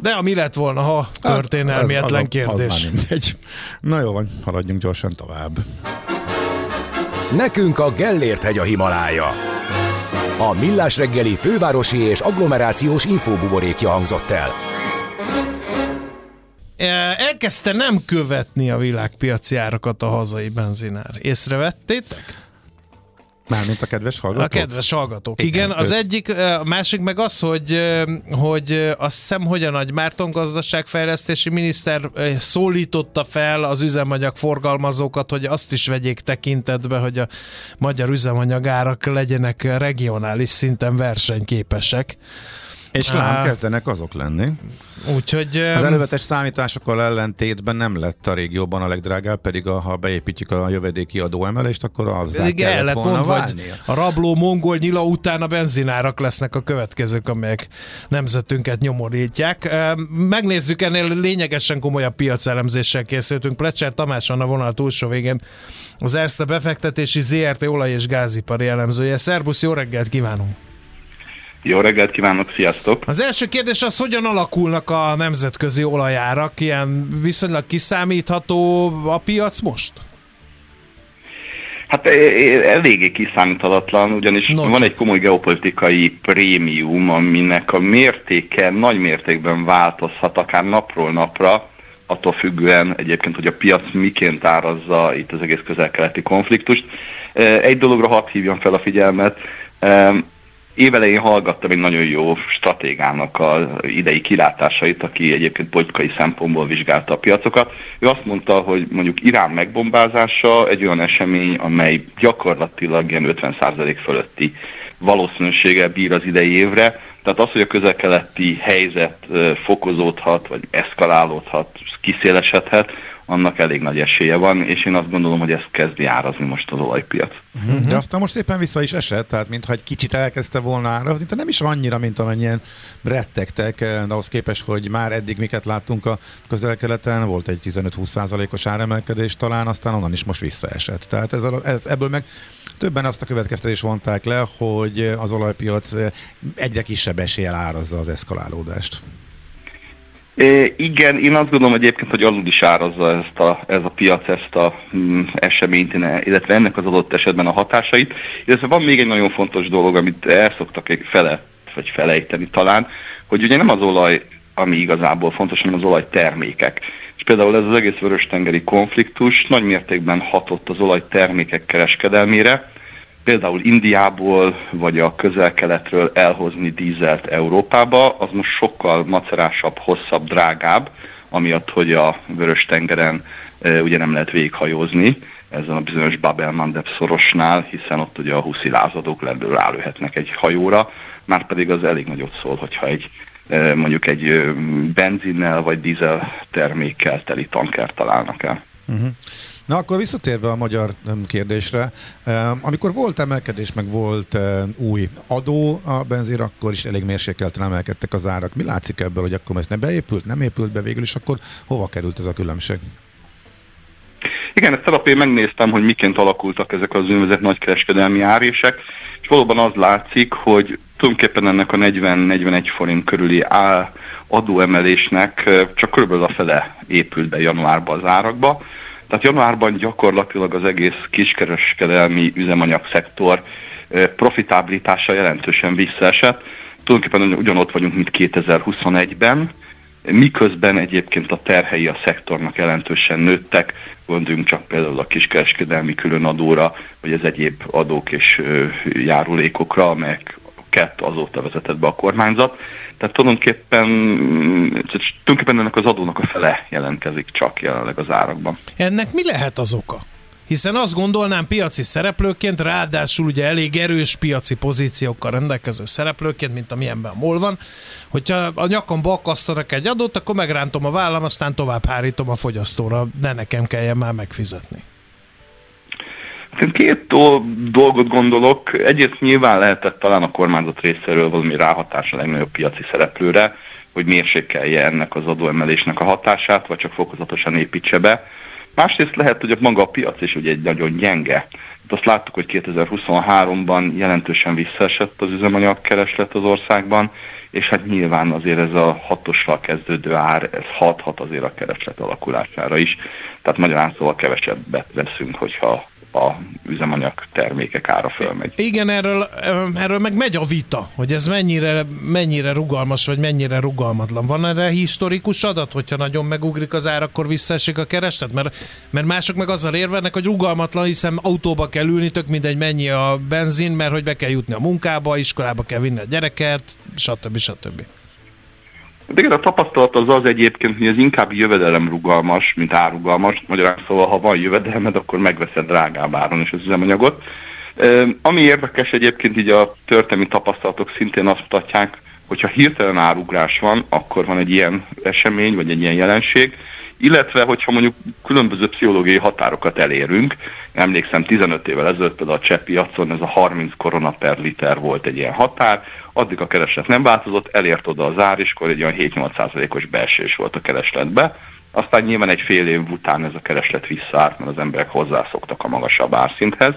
De ami lett volna, ha történelmietlen Hát, Az- az- az kérdés. Na jó van, haladjunk gyorsan tovább. Nekünk a Gellért hegy a Himalája. A Millás reggeli fővárosi és agglomerációs infóbuborékja hangzott el. Elkezdte nem követni a világpiaci árakat a hazai benzinár. Észrevettétek? Mármint a kedves hallgató. A kedves hallgatók, igen. Igen, az egyik, a másik meg az, hogy, hogy azt hiszem, hogy a Nagy Márton gazdaságfejlesztési miniszter szólította fel az üzemanyag forgalmazókat, hogy azt is vegyék tekintetbe, hogy a magyar üzemanyagárak legyenek regionális szinten versenyképesek. És lám, kezdenek azok lenni. Úgyhogy Az előzetes számításokkal ellentétben nem lett a régióban a legdrágább, pedig a, ha beépítjük a jövedéki adóemelést, akkor az el lett volna mondva, hogy válnia. a rabló mongol nyila után a benzinárak lesznek a következők, amelyek nemzetünket nyomorítják. Megnézzük, ennél lényegesen komolyabb piacelemzéssel készültünk. Plecser Tamás a vonal túlsó végén. Az Erste befektetési ZRT olaj- és gázipari elemzője. Szerbusz, jó reggelt kívánunk! Jó reggelt kívánok, sziasztok! Az első kérdés az, hogyan alakulnak a nemzetközi olajárak? Ilyen viszonylag kiszámítható a piac most? Hát eléggé kiszámítalatlan, ugyanis No, van egy komoly geopolitikai prémium, aminek a mértéke nagy mértékben változhat, akár napról napra, attól függően egyébként, hogy a piac miként árazza itt az egész közel-keleti konfliktust. Egy dologra hadd hívjam fel a figyelmet, Évelején hallgattam egy nagyon jó stratégának az idei kilátásait, aki egyébként politikai szempontból vizsgálta a piacokat. Ő azt mondta, hogy mondjuk Irán megbombázása egy olyan esemény, amely gyakorlatilag ilyen 50% fölötti valószínűséggel bír az idei évre. Tehát az, hogy a közel-keleti helyzet fokozódhat, vagy eszkalálódhat, kiszélesedhet, annak elég nagy esélye van, és én azt gondolom, hogy ez kezdi árazni most az olajpiac. Uh-huh. De aztán most éppen vissza is esett, tehát mintha egy kicsit elkezdte volna árazni, de nem is annyira, mint amennyien rettegtek, de ahhoz képest, hogy már eddig miket láttunk a közel-keleten, volt egy 15-20% os áremelkedés talán, aztán onnan is most visszaesett. Tehát ez, ez, ebből meg többen azt a következtetést vonták le, hogy az olajpiac egyre kisebb eséllyel árazza az eszkalálódást. É, igen, én azt gondolom egyébként, hogy alul is árazza ezt a, ez a piac, ezt a mm, eseményt, illetve ennek az adott esetben a hatásait. Illetve van még egy nagyon fontos dolog, amit el szoktak fele, vagy felejteni talán, hogy ugye nem az olaj, ami igazából fontos, hanem az olajtermékek. És például ez az egész vörös-tengeri konfliktus nagy mértékben hatott az olajtermékek kereskedelmére, például Indiából vagy a közel-keletről elhozni dízelt Európába, az most sokkal macerásabb, hosszabb, drágább, amiatt, hogy a Vörös-tengeren e, ugye nem lehet végighajózni ezen a bizonyos Babel Mandeb szorosnál, hiszen ott ugye a huszi lázadók rálőhetnek egy hajóra, már pedig az elég nagyot szól, hogyha egy e, mondjuk egy benzinnel vagy dízel termékkel teli tankert találnak el. Uh-huh. Na akkor visszatérve a magyar kérdésre, amikor volt emelkedés, meg volt új adó a benzin, akkor is elég mérsékelten emelkedtek az árak. Mi látszik ebből, hogy akkor ez ne beépült, nem épült be végül, és akkor hova került ez a különbség? Igen, ezt alapján megnéztem, hogy miként alakultak ezek az úgynevezett nagykereskedelmi árések, és valóban az látszik, hogy tulajdonképpen ennek a 40-41 forint körüli adóemelésnek csak körülbelül a fele épült be januárban az árakba, tehát januárban gyakorlatilag az egész kiskereskedelmi üzemanyagszektor profitábilitása jelentősen visszaesett. Tulajdonképpen ugyanott vagyunk, mint 2021-ben, miközben egyébként a terhei a szektornak jelentősen nőttek, gondoljunk csak például a kiskereskedelmi különadóra, vagy az egyéb adók és járulékokra, amelyek kett azóta vezetett be a kormányzat. Tehát tulajdonképpen, tulajdonképpen ennek az adónak a fele jelentkezik csak jelenleg az árakban. Ennek mi lehet az oka? Hiszen azt gondolnám piaci szereplőként, ráadásul ugye elég erős piaci pozíciókkal rendelkező szereplőként, mint amilyenben MOL van, hogyha a nyakamba akasztanak egy adót, akkor megrántom a vállam, aztán tovább hárítom a fogyasztóra, ne nekem kelljen már megfizetni. Két dolgot gondolok. Egyrészt nyilván lehetett talán a kormányzat részéről valami ráhatás a legnagyobb piaci szereplőre, hogy mérsékelje ennek az adóemelésnek a hatását, vagy csak fokozatosan építse be. Másrészt lehet, hogy maga a piac is ugye egy nagyon gyenge. Azt láttuk, hogy 2023-ban jelentősen visszaesett az üzemanyag kereslet az országban, és hát nyilván azért ez a hatossal kezdődő ár, ez hathat azért a kereslet alakulására is. Tehát magyarán szóval kevesebbet veszünk, hogyha a üzemanyag termékek ára fölmegy. Igen, erről, erről meg megy a vita, hogy ez mennyire, mennyire rugalmas, vagy mennyire rugalmatlan. Van erre historikus adat, hogyha nagyon megugrik az ár, akkor visszaesik a kereslet? Mert, mert mások meg azzal érvenek, hogy rugalmatlan, hiszen autóba kell ülni, tök mindegy mennyi a benzin, mert hogy be kell jutni a munkába, iskolába kell vinni a gyereket, stb. stb. De igen, a tapasztalat az az egyébként, hogy ez inkább jövedelem rugalmas, mint árugalmas. Magyarán szóval, ha van jövedelmed, akkor megveszed drágább áron is az üzemanyagot. Ami érdekes egyébként, így a történelmi tapasztalatok szintén azt mutatják, hogyha hirtelen árugrás van, akkor van egy ilyen esemény, vagy egy ilyen jelenség, illetve hogyha mondjuk különböző pszichológiai határokat elérünk, emlékszem 15 évvel ezelőtt például a cseh piacon ez a 30 korona per liter volt egy ilyen határ, addig a kereslet nem változott, elért oda az ár, és akkor egy olyan 7-8%-os beesés volt a keresletbe. Aztán nyilván egy fél év után ez a kereslet visszaállt, mert az emberek hozzászoktak a magasabb árszinthez.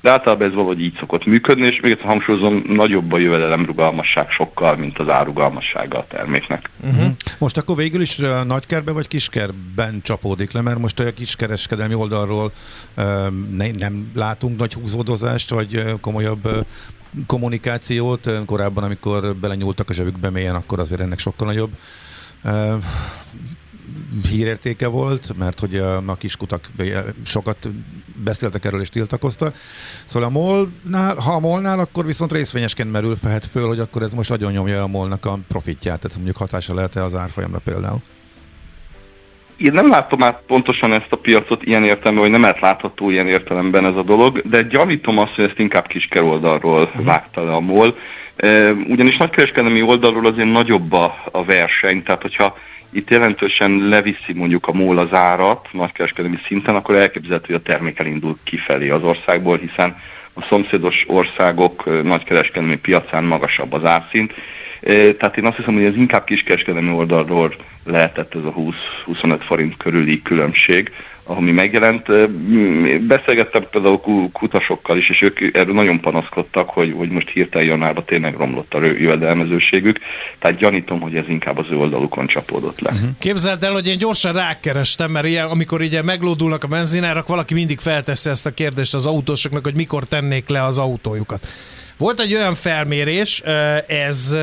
De általában ez valahogy így szokott működni, és még egyszer hangsúlyozom, nagyobb a jövedelem rugalmasság sokkal, mint az árugalmassága a terméknek. Uh-huh. Most akkor végül is nagykerbe vagy kiskerben csapódik le, mert most a kiskereskedelmi oldalról ne, nem látunk nagy húzódozást, vagy komolyabb kommunikációt. Korábban, amikor belenyúltak a zsebükbe mélyen, akkor azért ennek sokkal nagyobb hírértéke volt, mert hogy a, kiskutak sokat beszéltek erről és tiltakoztak. Szóval a molnál, ha a molnál, akkor viszont részvényesként merül fehet föl, hogy akkor ez most nagyon nyomja a molnak a profitját, tehát mondjuk hatása lehet-e az árfolyamra például? Én nem látom át pontosan ezt a piacot ilyen értelemben, hogy nem átlátható ilyen értelemben ez a dolog, de gyanítom azt, hogy ezt inkább kisker oldalról uh-huh. vágta le a MOL. Ugyanis nagykereskedelmi oldalról azért nagyobb a, a verseny, tehát hogyha itt jelentősen leviszi mondjuk a MOL az árat nagykereskedelmi szinten, akkor elképzelhető, hogy a termék elindul kifelé az országból, hiszen a szomszédos országok nagykereskedelmi piacán magasabb az árszint. Tehát én azt hiszem, hogy ez inkább kiskereskedelmi oldalról lehetett ez a 20-25 forint körüli különbség, ami megjelent. Beszélgettem például kutasokkal is, és ők erről nagyon panaszkodtak, hogy, hogy most hirtelen januárban tényleg romlott a jövedelmezőségük, tehát gyanítom, hogy ez inkább az ő oldalukon csapódott le. Uh-huh. Képzeld el, hogy én gyorsan rákerestem, mert ilyen, amikor ugye meglódulnak a benzinárak, valaki mindig felteszi ezt a kérdést az autósoknak, hogy mikor tennék le az autójukat. Volt egy olyan felmérés, ez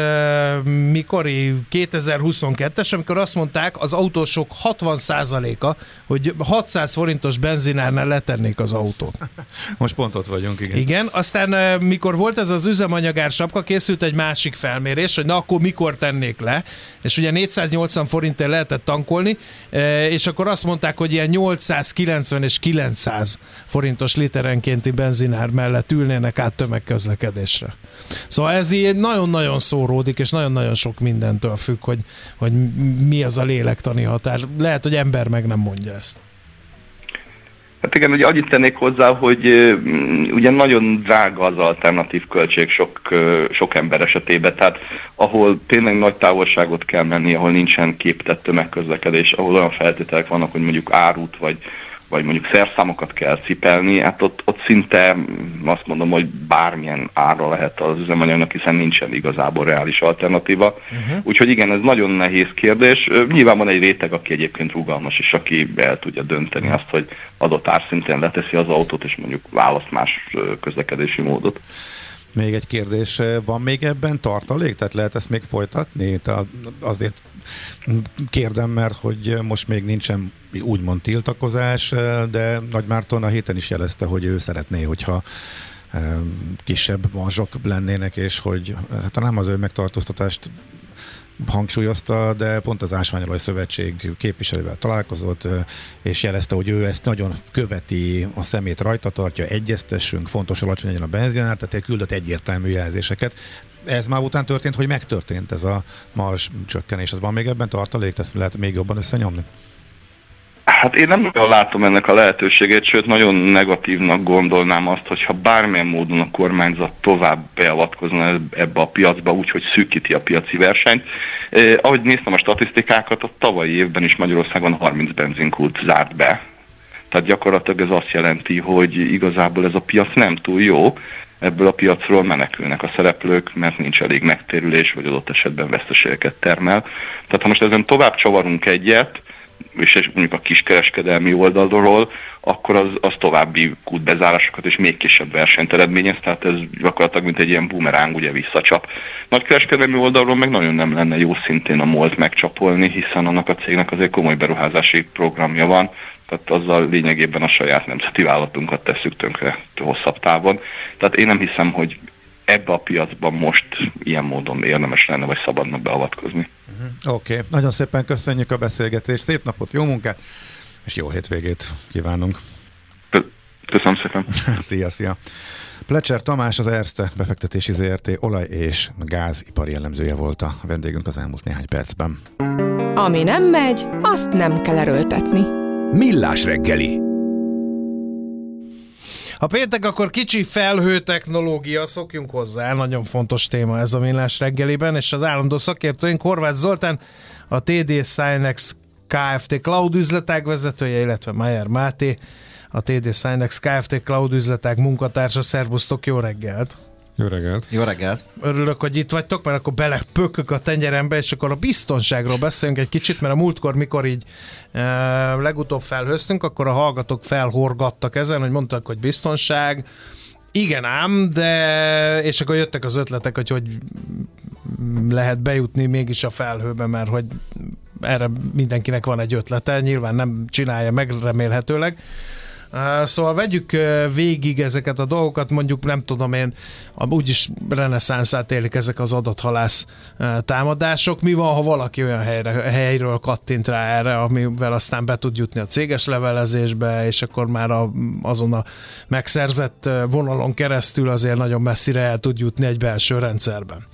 mikori 2022-es, amikor azt mondták az autósok 60%-a, hogy 600 forintos benzinárnál letennék az autót. Most pont ott vagyunk, igen. Igen, aztán mikor volt ez az üzemanyagár sapka, készült egy másik felmérés, hogy na akkor mikor tennék le, és ugye 480 forintért lehetett tankolni, és akkor azt mondták, hogy ilyen 890 és 900 forintos literenkénti benzinár mellett ülnének át tömegközlekedés kérdésre. Szóval ez így nagyon-nagyon szóródik, és nagyon-nagyon sok mindentől függ, hogy, hogy mi az a lélektani határ. Lehet, hogy ember meg nem mondja ezt. Hát igen, ugye annyit tennék hozzá, hogy ugye nagyon drága az alternatív költség sok, sok ember esetében, tehát ahol tényleg nagy távolságot kell menni, ahol nincsen képtett tömegközlekedés, ahol olyan feltételek vannak, hogy mondjuk árút vagy vagy mondjuk szerszámokat kell cipelni, hát ott, ott szinte azt mondom, hogy bármilyen ára lehet az üzemanyagnak, hiszen nincsen igazából reális alternatíva. Uh-huh. Úgyhogy igen, ez nagyon nehéz kérdés. Nyilván van egy réteg, aki egyébként rugalmas, és aki el tudja dönteni azt, hogy adott árszinten leteszi az autót, és mondjuk választ más közlekedési módot. Még egy kérdés, van még ebben tartalék? Tehát lehet ezt még folytatni? Tehát azért kérdem, mert hogy most még nincsen úgymond tiltakozás, de Nagy Márton a héten is jelezte, hogy ő szeretné, hogyha kisebb marzsok lennének, és hogy hát nem az ő megtartóztatást hangsúlyozta, de pont az Ásványolaj Szövetség képviselővel találkozott, és jelezte, hogy ő ezt nagyon követi, a szemét rajta tartja, egyeztessünk, fontos alacsony legyen a benzinár, tehát küldött egyértelmű jelzéseket. Ez már után történt, hogy megtörtént ez a mars csökkenés. Van még ebben tartalék, ezt lehet még jobban összenyomni? Hát én nem nagyon látom ennek a lehetőségét, sőt nagyon negatívnak gondolnám azt, hogyha bármilyen módon a kormányzat tovább beavatkozna ebbe a piacba, úgyhogy szűkíti a piaci versenyt. Eh, ahogy néztem a statisztikákat, a tavalyi évben is Magyarországon 30 benzinkút zárt be. Tehát gyakorlatilag ez azt jelenti, hogy igazából ez a piac nem túl jó, ebből a piacról menekülnek a szereplők, mert nincs elég megtérülés, vagy adott esetben veszteségeket termel. Tehát ha most ezen tovább csavarunk egyet, és mondjuk a kiskereskedelmi oldalról, akkor az, az további kútbezárásokat és még kisebb versenyt eredményez, tehát ez gyakorlatilag mint egy ilyen bumeráng ugye visszacsap. Nagykereskedelmi oldalról meg nagyon nem lenne jó szintén a MOLT megcsapolni, hiszen annak a cégnek azért komoly beruházási programja van, tehát azzal lényegében a saját nemzeti vállalatunkat tesszük tönkre hosszabb távon. Tehát én nem hiszem, hogy ebbe a piacban most ilyen módon érdemes lenne, vagy szabadna beavatkozni. Uh-huh. Oké, okay. nagyon szépen köszönjük a beszélgetést, szép napot, jó munkát, és jó hétvégét kívánunk. Köszönöm szépen. szia, szia. Plecser Tamás, az Erste befektetési ZRT olaj- és gázipari jellemzője volt a vendégünk az elmúlt néhány percben. Ami nem megy, azt nem kell erőltetni. Millás reggeli ha péntek, akkor kicsi felhő technológia, szokjunk hozzá, nagyon fontos téma ez a millás reggeliben, és az állandó szakértőink Horváth Zoltán, a TD Synex Kft. Cloud üzletág vezetője, illetve Mayer Máté, a TD Synex Kft. Cloud üzletág munkatársa. Szervusztok, jó reggelt! Jó reggelt! Jó reggelt! Örülök, hogy itt vagytok, mert akkor belepökök a tenyerembe, és akkor a biztonságról beszélünk egy kicsit, mert a múltkor, mikor így e, legutóbb felhöztünk, akkor a hallgatók felhorgattak ezen, hogy mondtak, hogy biztonság, igen ám, de és akkor jöttek az ötletek, hogy hogy lehet bejutni mégis a felhőbe, mert hogy erre mindenkinek van egy ötlete, nyilván nem csinálja meg remélhetőleg. Szóval vegyük végig ezeket a dolgokat, mondjuk nem tudom én, úgyis reneszánszát élik ezek az adathalász támadások. Mi van, ha valaki olyan helyre, helyről kattint rá erre, amivel aztán be tud jutni a céges levelezésbe, és akkor már a, azon a megszerzett vonalon keresztül azért nagyon messzire el tud jutni egy belső rendszerben.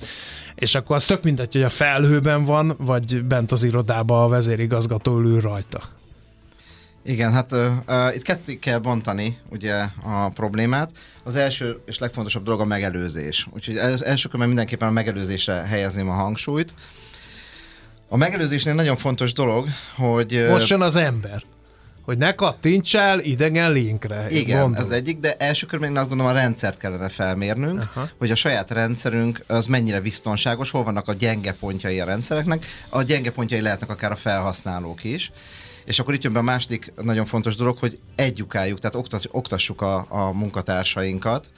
és akkor az tök mindegy, hogy a felhőben van, vagy bent az irodában a vezérigazgató ül rajta. Igen, hát uh, uh, itt ketté kell bontani ugye a problémát. Az első és legfontosabb dolog a megelőzés. Úgyhogy az első körben mindenképpen a megelőzésre helyezném a hangsúlyt. A megelőzésnél nagyon fontos dolog, hogy... Most jön az ember hogy ne kattints el idegen linkre. Igen, gondolom. ez egyik, de első körben én azt gondolom a rendszert kellene felmérnünk, Aha. hogy a saját rendszerünk az mennyire biztonságos, hol vannak a gyenge pontjai a rendszereknek. A gyenge pontjai lehetnek akár a felhasználók is. És akkor itt jön be a második nagyon fontos dolog, hogy egyukáljuk, tehát oktassuk a, a munkatársainkat,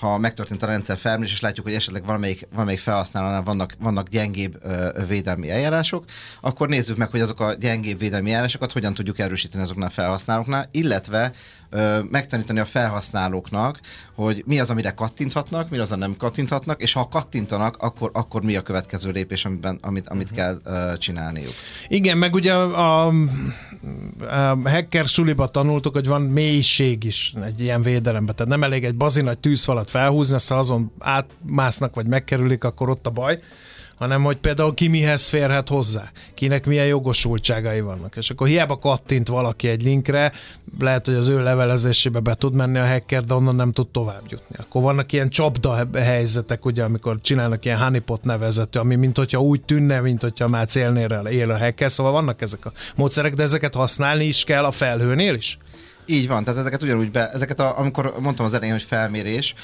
ha megtörtént a rendszer felmérés, és látjuk, hogy esetleg valamelyik, valamelyik felhasználónál vannak, vannak gyengébb ö, védelmi eljárások, akkor nézzük meg, hogy azok a gyengébb védelmi eljárásokat hogyan tudjuk erősíteni azoknál a felhasználóknál, illetve ö, megtanítani a felhasználóknak, hogy mi az, amire kattinthatnak, mi az, amire nem kattinthatnak, és ha kattintanak, akkor, akkor mi a következő lépés, amiben, amit, amit uh-huh. kell ö, csinálniuk. Igen, meg ugye a, a hacker suliba tanultuk, hogy van mélység is egy ilyen védelemben. Tehát nem elég egy bazinagy tűzfalat felhúzni, azt ha azon átmásznak, vagy megkerülik, akkor ott a baj hanem hogy például ki mihez férhet hozzá, kinek milyen jogosultságai vannak. És akkor hiába kattint valaki egy linkre, lehet, hogy az ő levelezésébe be tud menni a hacker, de onnan nem tud tovább jutni. Akkor vannak ilyen csapda helyzetek, ugye, amikor csinálnak ilyen honeypot nevezető, ami mint hogyha úgy tűnne, mint hogyha már célnél él a hacker, szóval vannak ezek a módszerek, de ezeket használni is kell a felhőnél is? Így van, tehát ezeket ugyanúgy be, ezeket a, amikor mondtam az elején, hogy felmérés,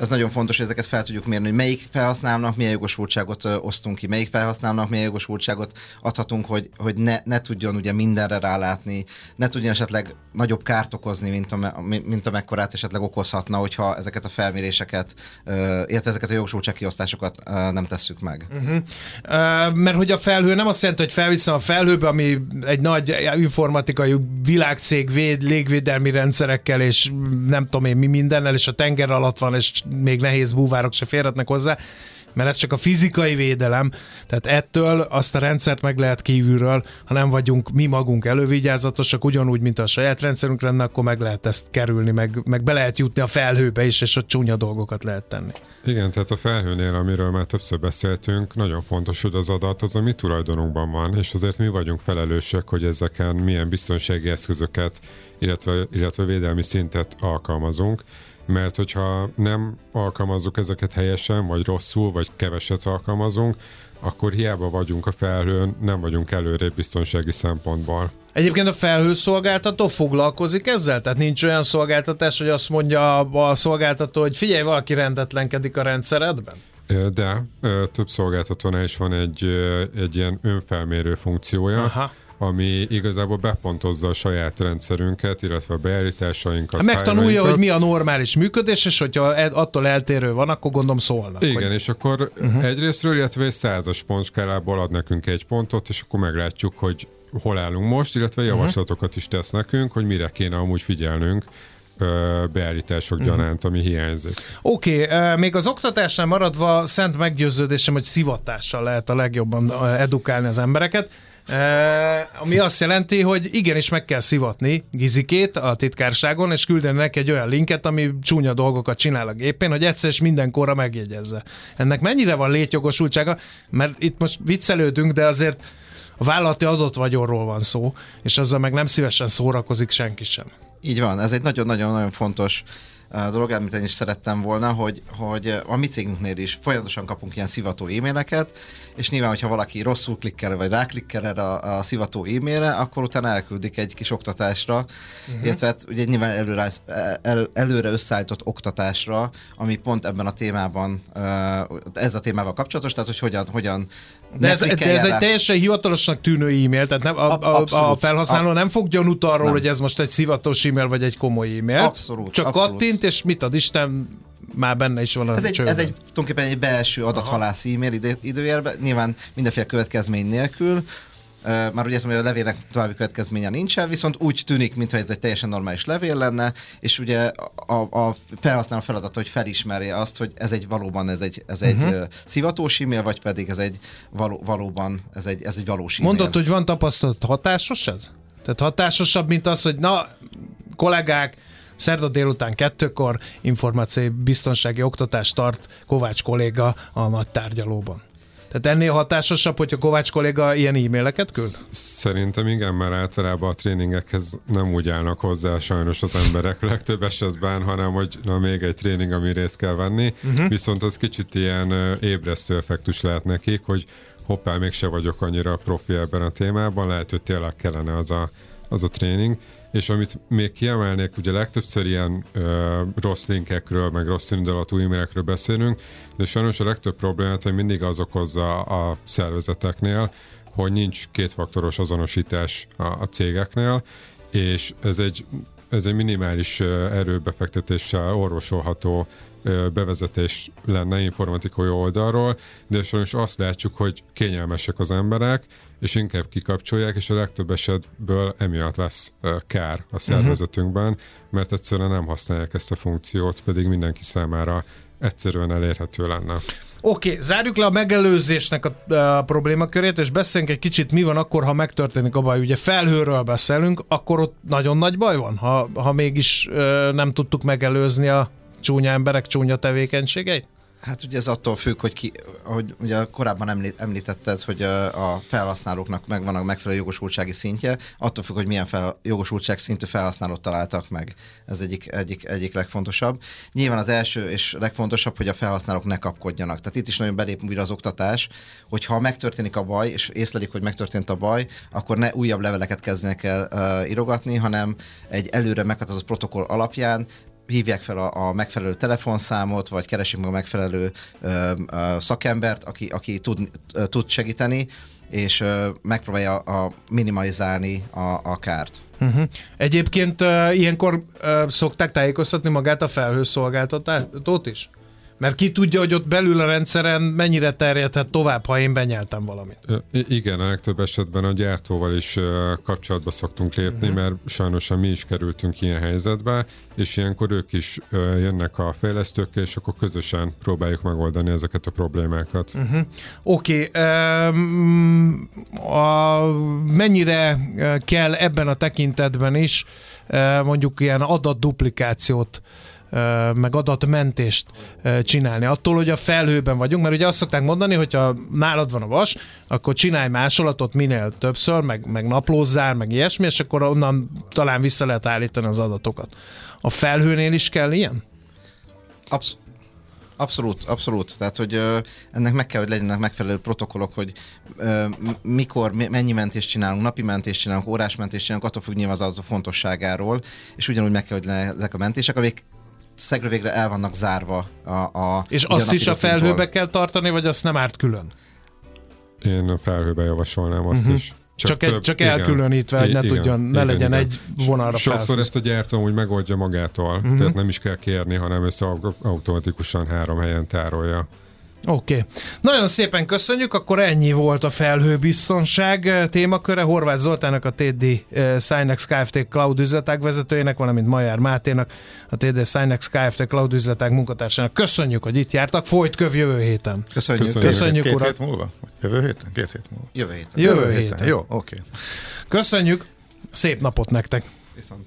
ez nagyon fontos, hogy ezeket fel tudjuk mérni, hogy melyik felhasználónak milyen jogosultságot osztunk ki, melyik felhasználónak milyen jogosultságot adhatunk, hogy, hogy ne, ne tudjon ugye mindenre rálátni, ne tudjon esetleg nagyobb kárt okozni, mint, a, mint amekkorát esetleg okozhatna, hogyha ezeket a felméréseket, illetve ezeket a jogosultságkiosztásokat nem tesszük meg. Uh-huh. Uh, mert hogy a felhő nem azt jelenti, hogy felviszem a felhőbe, ami egy nagy informatikai világcég véd, légvédelmi rendszerekkel, és nem tudom én mi mindennel, és a tenger alatt van, és még nehéz búvárok se férhetnek hozzá, mert ez csak a fizikai védelem, tehát ettől azt a rendszert meg lehet kívülről, ha nem vagyunk mi magunk elővigyázatosak, ugyanúgy, mint a saját rendszerünk lenne, akkor meg lehet ezt kerülni, meg, meg be lehet jutni a felhőbe is, és a csúnya dolgokat lehet tenni. Igen, tehát a felhőnél, amiről már többször beszéltünk, nagyon fontos, hogy az adat az a mi tulajdonunkban van, és azért mi vagyunk felelősek, hogy ezeken milyen biztonsági eszközöket, illetve, illetve védelmi szintet alkalmazunk mert hogyha nem alkalmazzuk ezeket helyesen, vagy rosszul, vagy keveset alkalmazunk, akkor hiába vagyunk a felhőn, nem vagyunk előrébb biztonsági szempontból. Egyébként a felhőszolgáltató foglalkozik ezzel? Tehát nincs olyan szolgáltatás, hogy azt mondja a szolgáltató, hogy figyelj, valaki rendetlenkedik a rendszeredben? De több szolgáltatónál is van egy, egy ilyen önfelmérő funkciója, Aha ami igazából bepontozza a saját rendszerünket, illetve a beállításainkat. Megtanulja, hogy mi a normális működés, és hogyha attól eltérő van, akkor gondolom szólnak. Igen, hogy... és akkor uh-huh. egyrésztről, illetve egy százas pontskálából ad nekünk egy pontot, és akkor meglátjuk, hogy hol állunk most, illetve mhm. javaslatokat is tesz nekünk, hogy mire kéne amúgy figyelnünk beállítások uh-huh. gyanánt, ami hiányzik. Oké, okay, még az oktatásnál maradva szent meggyőződésem, hogy szivatással lehet a legjobban edukálni az embereket. E, ami azt jelenti, hogy igenis meg kell szivatni Gizikét a titkárságon, és küldeni neki egy olyan linket, ami csúnya dolgokat csinál a gépén, hogy egyszer és mindenkorra megjegyezze. Ennek mennyire van létjogosultsága? Mert itt most viccelődünk, de azért a vállalati adott vagyonról van szó, és ezzel meg nem szívesen szórakozik senki sem. Így van, ez egy nagyon-nagyon-nagyon fontos dolog, amit én is szerettem volna, hogy, hogy a mi cégünknél is folyamatosan kapunk ilyen szivató e-maileket, és nyilván, hogyha valaki rosszul klikkel, vagy ráklikkel erre a, a szivató e-mailre, akkor utána elküldik egy kis oktatásra, uh-huh. illetve hát ugye nyilván előre, el, előre összeállított oktatásra, ami pont ebben a témában, ez a témával kapcsolatos, tehát hogy hogyan, hogyan de ez, de ez egy teljesen hivatalosnak tűnő e-mail, tehát nem, a, a, a felhasználó a, nem fog gyanút arról, nem. hogy ez most egy szivatos e-mail, vagy egy komoly e-mail. Abszolút. Csak abszolút. kattint, és mit ad Isten, már benne is van ez egy, ez egy tulajdonképpen egy belső adathalász e-mail idő, időjárban, nyilván mindenféle következmény nélkül, már úgy értem, hogy a levélnek további következménye nincsen, viszont úgy tűnik, mintha ez egy teljesen normális levél lenne, és ugye a, a felhasználó feladata, hogy felismerje azt, hogy ez egy valóban ez egy, ez uh-huh. egy uh, szivatós e-mail, vagy pedig ez egy való, valóban ez egy, ez egy valós e-mail. Mondod, hogy van tapasztalat, hatásos ez? Tehát hatásosabb, mint az, hogy na, kollégák, Szerda délután kettőkor információ biztonsági oktatást tart Kovács kolléga a nagy tárgyalóban. Tehát ennél hatásosabb, hogyha Kovács kolléga ilyen e-maileket küld? Szerintem igen, mert általában a tréningekhez nem úgy állnak hozzá sajnos az emberek legtöbb esetben, hanem hogy na még egy tréning, ami részt kell venni, uh-huh. viszont az kicsit ilyen ébresztő effektus lehet nekik, hogy hoppá, mégse vagyok annyira profi ebben a témában, lehet, hogy tényleg kellene az a, az a tréning. És amit még kiemelnék, ugye legtöbbször ilyen ö, rossz linkekről, meg rossz indulatú e-mailekről beszélünk, de sajnos a legtöbb problémát hogy mindig az okozza a szervezeteknél, hogy nincs kétfaktoros azonosítás a, a cégeknél, és ez egy, ez egy minimális erőbefektetéssel orvosolható bevezetés lenne informatikai oldalról, de sajnos azt látjuk, hogy kényelmesek az emberek, és inkább kikapcsolják, és a legtöbb esetből emiatt lesz kár a szervezetünkben, mert egyszerűen nem használják ezt a funkciót, pedig mindenki számára egyszerűen elérhető lenne. Oké, okay, zárjuk le a megelőzésnek a, a problémakörét, és beszéljünk egy kicsit, mi van akkor, ha megtörténik a baj. Ugye felhőről beszélünk, akkor ott nagyon nagy baj van, ha, ha mégis ö, nem tudtuk megelőzni a csúnya emberek csúnya tevékenységeit? Hát ugye ez attól függ, hogy ki, hogy ugye korábban említ, említetted, hogy a felhasználóknak megvan a megfelelő jogosultsági szintje, attól függ, hogy milyen fel, jogosultság szintű felhasználót találtak meg. Ez egyik, egyik, egyik legfontosabb. Nyilván az első és legfontosabb, hogy a felhasználók ne kapkodjanak. Tehát itt is nagyon belép újra az oktatás, hogy ha megtörténik a baj, és észlelik, hogy megtörtént a baj, akkor ne újabb leveleket kezdjenek el uh, írogatni, hanem egy előre meghatározott protokoll alapján hívják fel a, a megfelelő telefonszámot, vagy keresik meg a megfelelő ö, ö, szakembert, aki, aki tud, ö, tud segíteni, és ö, megpróbálja a, minimalizálni a, a kárt. Uh-huh. Egyébként uh, ilyenkor uh, szokták tájékoztatni magát a felhőszolgáltatót is? Mert ki tudja, hogy ott belül a rendszeren mennyire terjedhet tovább, ha én benyeltem valamit. I- igen, a legtöbb esetben a gyártóval is uh, kapcsolatba szoktunk lépni, uh-huh. mert sajnos mi is kerültünk ilyen helyzetbe, és ilyenkor ők is uh, jönnek a fejlesztőkkel, és akkor közösen próbáljuk megoldani ezeket a problémákat. Uh-huh. Oké, okay. um, a, mennyire kell ebben a tekintetben is uh, mondjuk ilyen adatduplikációt meg adatmentést csinálni. Attól, hogy a felhőben vagyunk, mert ugye azt szokták mondani, hogy ha nálad van a vas, akkor csinálj másolatot minél többször, meg, meg naplózzál, meg ilyesmi, és akkor onnan talán vissza lehet állítani az adatokat. A felhőnél is kell ilyen? Absz- Abszolút, abszolút. Tehát, hogy ö, ennek meg kell, hogy legyenek megfelelő protokollok, hogy ö, mikor, mennyi mentést csinálunk, napi mentést csinálunk, órás mentést csinálunk, attól függ nyilván az adatok fontosságáról, és ugyanúgy meg kell, hogy legyenek ezek a mentések, amik szegről végre el vannak zárva a, a És azt is a felhőbe kell tartani, vagy azt nem árt külön? Én a felhőbe javasolnám azt uh-huh. is. Csak, csak, több, egy, csak elkülönítve, hogy ne igen, tudjon, ne igen, legyen igen. egy vonalra Sokszor felfűz. ezt a gyártó úgy megoldja magától, uh-huh. tehát nem is kell kérni, hanem ezt automatikusan három helyen tárolja. Oké. Okay. Nagyon szépen köszönjük, akkor ennyi volt a felhőbiztonság eh, témaköre. Horváth Zoltának, a TD eh, Synex Kft. Cloud üzletág vezetőjének, valamint Majár Máténak, a TD Synex Kft. Cloud üzletág munkatársának. Köszönjük, hogy itt jártak. Folyt köv jövő héten. Köszönjük. Köszönjük, Köszönjük Két urak. hét múlva? Jövő héten? Két hét múlva? Jövő héten. Jövő, Jövő héten. héten. Jó, oké. Okay. Köszönjük. Szép napot nektek. Viszont.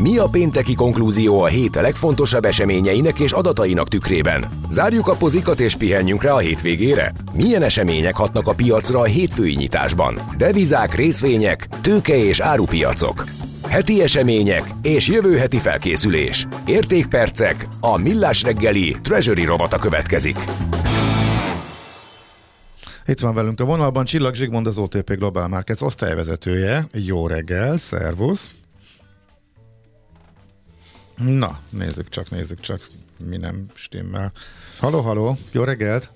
Mi a pénteki konklúzió a hét legfontosabb eseményeinek és adatainak tükrében? Zárjuk a pozikat és pihenjünk rá a hétvégére? Milyen események hatnak a piacra a hétfői nyitásban? Devizák, részvények, tőke és árupiacok. Heti események és jövő heti felkészülés. Értékpercek, a millás reggeli Treasury robata következik. Itt van velünk a vonalban Csillag Zsigmond, az OTP Global Markets osztályvezetője. Jó reggel, szervusz! Na, nézzük csak, nézzük csak, mi nem stimmel. Haló, haló, jó reggelt!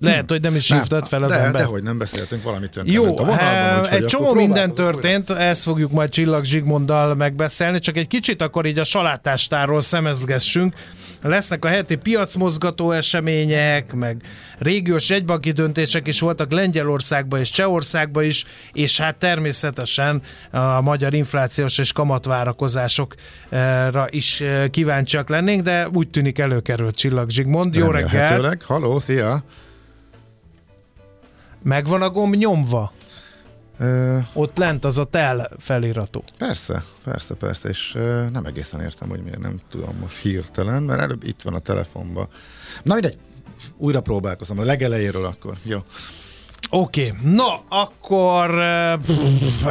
Lehet, hogy nem is hívtad fel az de, ember. Dehogy nem beszéltünk, valamit Jó, a vonalban, úgy, egy csomó minden történt, újra. ezt fogjuk majd Csillag Zsigmonddal megbeszélni, csak egy kicsit akkor így a salátástárról szemezgessünk. Lesznek a heti piacmozgató események, meg régiós egybanki döntések is voltak Lengyelországban és Csehországban is, és hát természetesen a magyar inflációs és kamatvárakozásokra is kíváncsiak lennénk, de úgy tűnik előkerült Csillag Zsigmond. Jó reggelt! Haló, szia! Megvan a gomb nyomva? Ö, Ott lent az a tel feliratú. persze, persze, persze, és ö, nem egészen értem, hogy miért nem tudom most hirtelen, mert előbb itt van a telefonban. Na mindegy, újra próbálkozom, a legelejéről akkor. Jó. Oké, okay. na akkor pff,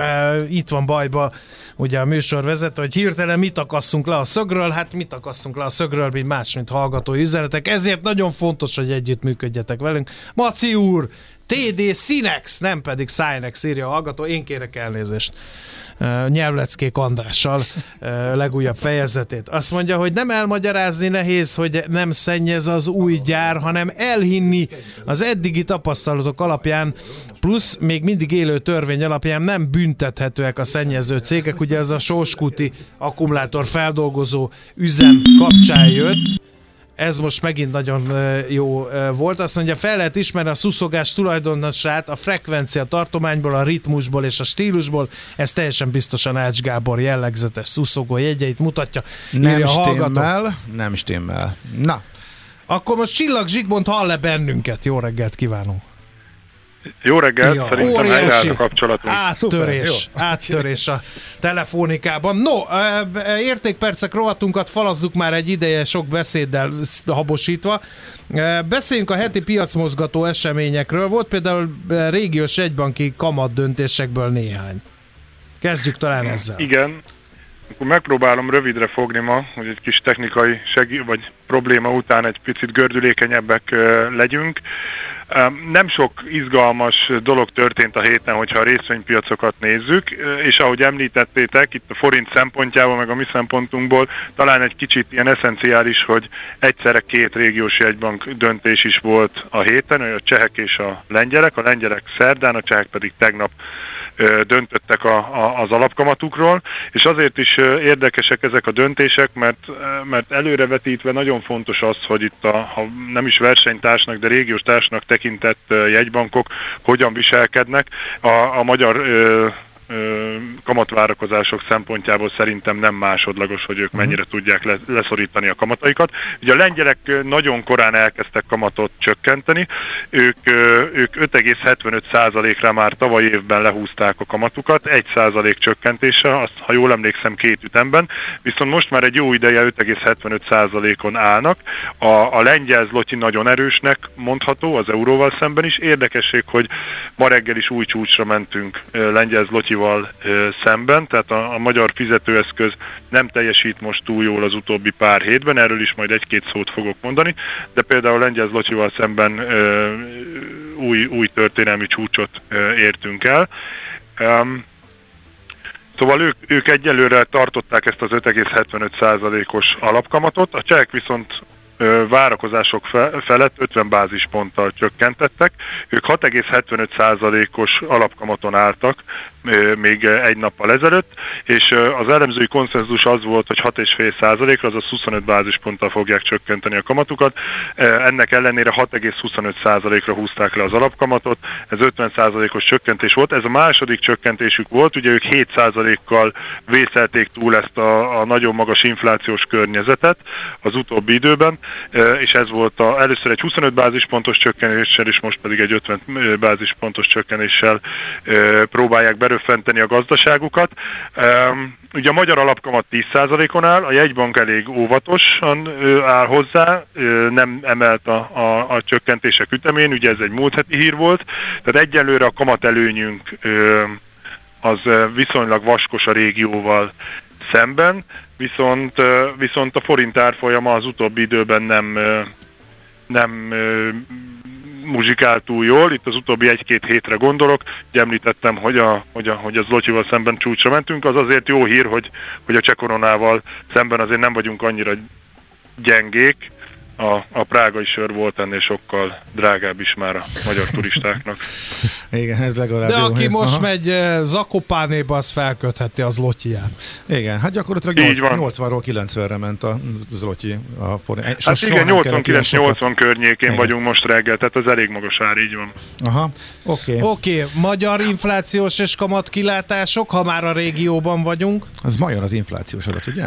itt van bajba ugye a műsorvezető, hogy hirtelen mit akasszunk le a szögről, hát mit akasszunk le a szögről, mint más, mint hallgatói üzenetek, ezért nagyon fontos, hogy együtt működjetek velünk. Maci úr, TD Sinex, nem pedig Sinex írja a hallgató, én kérek elnézést. Uh, nyelvleckék Andrással legújabb fejezetét. Azt mondja, hogy nem elmagyarázni nehéz, hogy nem szennyez az új gyár, hanem elhinni az eddigi tapasztalatok alapján, plusz még mindig élő törvény alapján nem büntethetőek a szennyező cégek. Ugye ez a Sóskuti akkumulátor feldolgozó üzem kapcsán jött, ez most megint nagyon jó volt. Azt mondja, fel lehet ismerni a szuszogás tulajdonosát a frekvencia tartományból, a ritmusból és a stílusból. Ez teljesen biztosan Ács Gábor jellegzetes szuszogó jegyeit mutatja. Nem írja stimmel, nem stimmel. Na, Akkor most Csillag Zsigmond hall le bennünket. Jó reggelt kívánunk. Jó reggelt, Ja, szerintem óriási helyreállt a kapcsolatunk. Áttörés, Szuper, áttörés a telefonikában. No, értékpercek rovatunkat falazzuk már egy ideje sok beszéddel sz- habosítva. Beszéljünk a heti piacmozgató eseményekről. Volt például régiós egybanki kamat döntésekből néhány. Kezdjük talán ezzel. Igen. Akkor megpróbálom rövidre fogni ma, hogy egy kis technikai segí- vagy probléma után egy picit gördülékenyebbek legyünk. Nem sok izgalmas dolog történt a héten, hogyha a részvénypiacokat nézzük, és ahogy említettétek, itt a forint szempontjából, meg a mi szempontunkból talán egy kicsit ilyen eszenciális, hogy egyszerre két régiós jegybank döntés is volt a héten, hogy a csehek és a lengyelek, a lengyelek szerdán, a csehek pedig tegnap döntöttek a, a, az alapkamatukról, és azért is érdekesek ezek a döntések, mert, mert előrevetítve nagyon fontos az, hogy itt a, ha nem is versenytársnak, de régiós társnak tekintett jegybankok hogyan viselkednek. A, a magyar kamatvárakozások szempontjából szerintem nem másodlagos, hogy ők mennyire tudják le, leszorítani a kamataikat. Ugye a lengyelek nagyon korán elkezdtek kamatot csökkenteni, ők, ők 5,75%-ra már tavaly évben lehúzták a kamatukat, 1% csökkentése, azt, ha jól emlékszem, két ütemben, viszont most már egy jó ideje 5,75%-on állnak. A, a lengyel zloty nagyon erősnek mondható az euróval szemben is. Érdekesség, hogy ma reggel is új csúcsra mentünk lengyel zlotyival ö, szemben, tehát a, a magyar fizetőeszköz nem teljesít most túl jól az utóbbi pár hétben, erről is majd egy-két szót fogok mondani, de például lengyel zlotyival szemben új, új történelmi csúcsot értünk el. Szóval ők, ők egyelőre tartották ezt az 5,75%-os alapkamatot, a csehek viszont várakozások fe, felett 50 bázisponttal csökkentettek. Ők 6,75%-os alapkamaton álltak még egy nappal ezelőtt, és az elemzői konszenzus az volt, hogy 6,5%-ra, azaz 25 bázisponttal fogják csökkenteni a kamatukat. Ennek ellenére 6,25%-ra húzták le az alapkamatot, ez 50%-os csökkentés volt. Ez a második csökkentésük volt, ugye ők 7%-kal vészelték túl ezt a, a nagyon magas inflációs környezetet az utóbbi időben, és ez volt a, először egy 25 bázispontos csökkenéssel, és most pedig egy 50 bázispontos csökkenéssel próbálják beröffenteni a gazdaságukat. Ugye a magyar alapkamat 10%-on áll, a jegybank elég óvatosan áll hozzá, nem emelt a, a, a csökkentések ütemén, ugye ez egy múlt heti hír volt, tehát egyelőre a kamat előnyünk az viszonylag vaskos a régióval szemben, viszont, viszont a forint árfolyama az utóbbi időben nem, nem muzsikál túl jól, itt az utóbbi egy-két hétre gondolok, ugye említettem, hogy a, hogy a, hogy a Zlotyival szemben csúcsra mentünk, az azért jó hír, hogy, hogy a cseh szemben azért nem vagyunk annyira gyengék, a, a prágai sör volt ennél sokkal drágább is már a magyar turistáknak. Igen, ez legalább De jó. aki hír. most Aha. megy eh, Zakopánéba, az felkötheti az lotyját. Igen, hát gyakorlatilag Így 8, van. 80-ról 90-re ment a Zlotyi a forint. Hát Soha igen, nem kellett ilyen sokat. 89-80 környékén Igen. vagyunk most reggel, tehát az elég magas ár, így van. Aha, oké. Okay. Oké, okay, magyar inflációs és kamat kilátások, ha már a régióban vagyunk. Az ma jön az inflációs adat, ugye?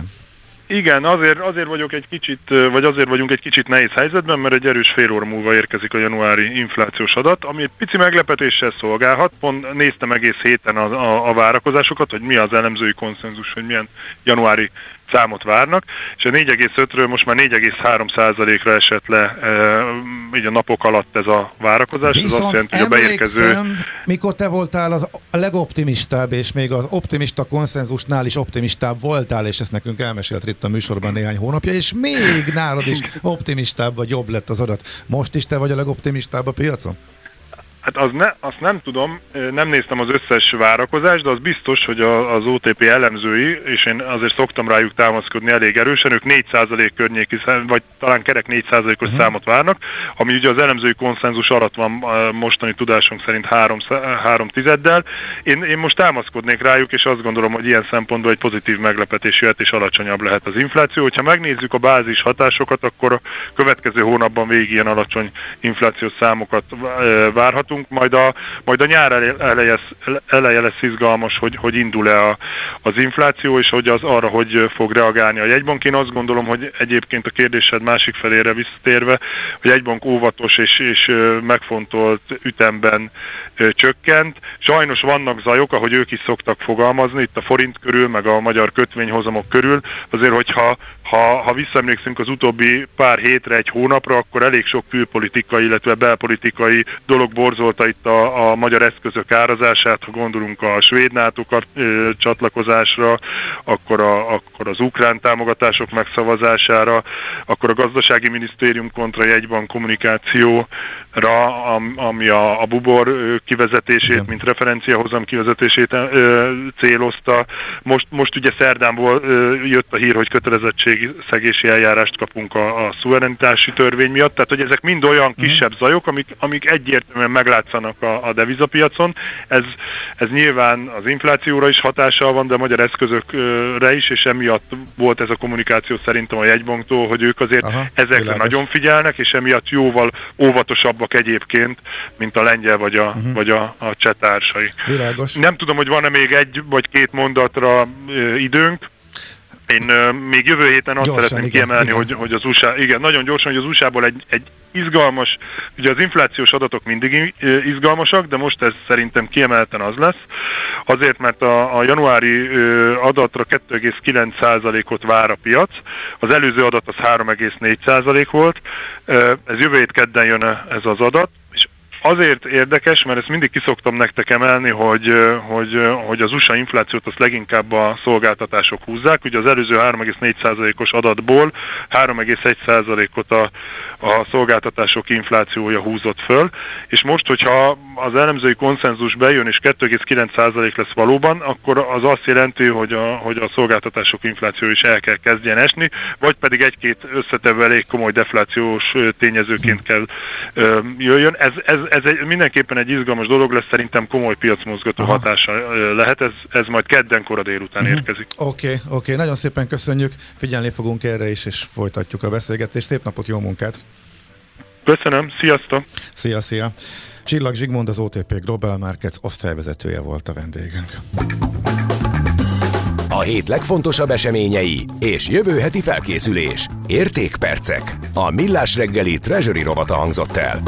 Igen, azért, azért vagyok egy kicsit, vagy azért vagyunk egy kicsit nehéz helyzetben, mert egy erős fél óra múlva érkezik a januári inflációs adat, ami egy pici meglepetéssel szolgálhat. Pont néztem egész héten a, a, a várakozásokat, hogy mi az elemzői konszenzus, hogy milyen januári számot várnak, és a 4,5-ről most már 4,3%-ra esett le e, így a napok alatt ez a várakozás. Viszont ez azt jelenti, hogy a beérkező... mikor te voltál az a legoptimistább, és még az optimista konszenzusnál is optimistább voltál, és ezt nekünk elmesélt itt a műsorban néhány hónapja, és még nálad is optimistább vagy jobb lett az adat. Most is te vagy a legoptimistább a piacon? Hát az ne, azt nem tudom, nem néztem az összes várakozást, de az biztos, hogy a, az OTP elemzői, és én azért szoktam rájuk támaszkodni elég erősen, ők 4% környéki, vagy talán kerek 4%-os uh-huh. számot várnak, ami ugye az elemzői konszenzus alatt van mostani tudásunk szerint 3, 3 tizeddel. Én, én most támaszkodnék rájuk, és azt gondolom, hogy ilyen szempontból egy pozitív meglepetés jöhet, és alacsonyabb lehet az infláció. Hogyha megnézzük a bázis hatásokat, akkor a következő hónapban végig ilyen alacsony inflációs számokat várhatunk látunk, majd a, majd a nyár eleje, eleje lesz izgalmas, hogy, hogy indul-e az infláció, és hogy az arra, hogy fog reagálni a jegybank. Én azt gondolom, hogy egyébként a kérdésed másik felére visszatérve, hogy egybank óvatos és, és megfontolt ütemben csökkent. Sajnos vannak zajok, ahogy ők is szoktak fogalmazni, itt a forint körül, meg a magyar kötvényhozamok körül, azért, hogyha ha, ha visszaemlékszünk az utóbbi pár hétre, egy hónapra, akkor elég sok külpolitikai, illetve belpolitikai dolog borzolta itt a, a magyar eszközök árazását, ha gondolunk a svéd NATO csatlakozásra, akkor, a, akkor az ukrán támogatások megszavazására, akkor a gazdasági minisztérium kontra jegybank kommunikációra, ami a, a bubor kivezetését, Igen. mint referenciahozam kivezetését ö, célozta. Most, most ugye szerdánból ö, jött a hír, hogy kötelezettségszegési eljárást kapunk a, a szuverenitási törvény miatt, tehát hogy ezek mind olyan mhm. kisebb zajok, amik, amik egyértelműen meglátszanak a, a devizapiacon. Ez, ez nyilván az inflációra is hatással van, de a magyar eszközökre is, és emiatt volt ez a kommunikáció szerintem a jegybanktól, hogy ők azért Aha, ezekre világos. nagyon figyelnek, és emiatt jóval óvatosabbak egyébként, mint a lengyel vagy a, uh-huh. vagy a, a csetársai. Világos. Nem tudom, hogy van-e még egy vagy két mondatra időnk. Én uh, még jövő héten azt gyorsan, szeretném igen, kiemelni, igen. Hogy, hogy az USA, igen, nagyon gyorsan, hogy az USA-ból egy, egy izgalmas, ugye az inflációs adatok mindig izgalmasak, de most ez szerintem kiemelten az lesz. Azért, mert a, a januári adatra 2,9%-ot vár a piac, az előző adat az 3,4% volt, ez jövő hét kedden jön ez az adat, Azért érdekes, mert ezt mindig kiszoktam nektek emelni, hogy, hogy, hogy az USA inflációt azt leginkább a szolgáltatások húzzák. Ugye az előző 3,4%-os adatból 3,1%-ot a, a szolgáltatások inflációja húzott föl, és most, hogyha az elemzői konszenzus bejön és 2,9% lesz valóban, akkor az azt jelenti, hogy a, hogy a szolgáltatások infláció is el kell kezdjen esni, vagy pedig egy-két összetevő elég komoly deflációs tényezőként kell jöjjön. Ez, ez, ez egy, mindenképpen egy izgalmas dolog lesz, szerintem komoly piacmozgató Aha. hatása lehet, ez, ez majd kedden kora délután uh-huh. érkezik. Oké, okay, oké, okay. nagyon szépen köszönjük, figyelni fogunk erre is, és folytatjuk a beszélgetést. Szép napot, jó munkát! Köszönöm, sziasztok! Szia, szia! Csillag Zsigmond, az OTP Global Markets osztályvezetője volt a vendégünk. A hét legfontosabb eseményei és jövő heti felkészülés. Értékpercek. A Millás reggeli Treasury robata hangzott el.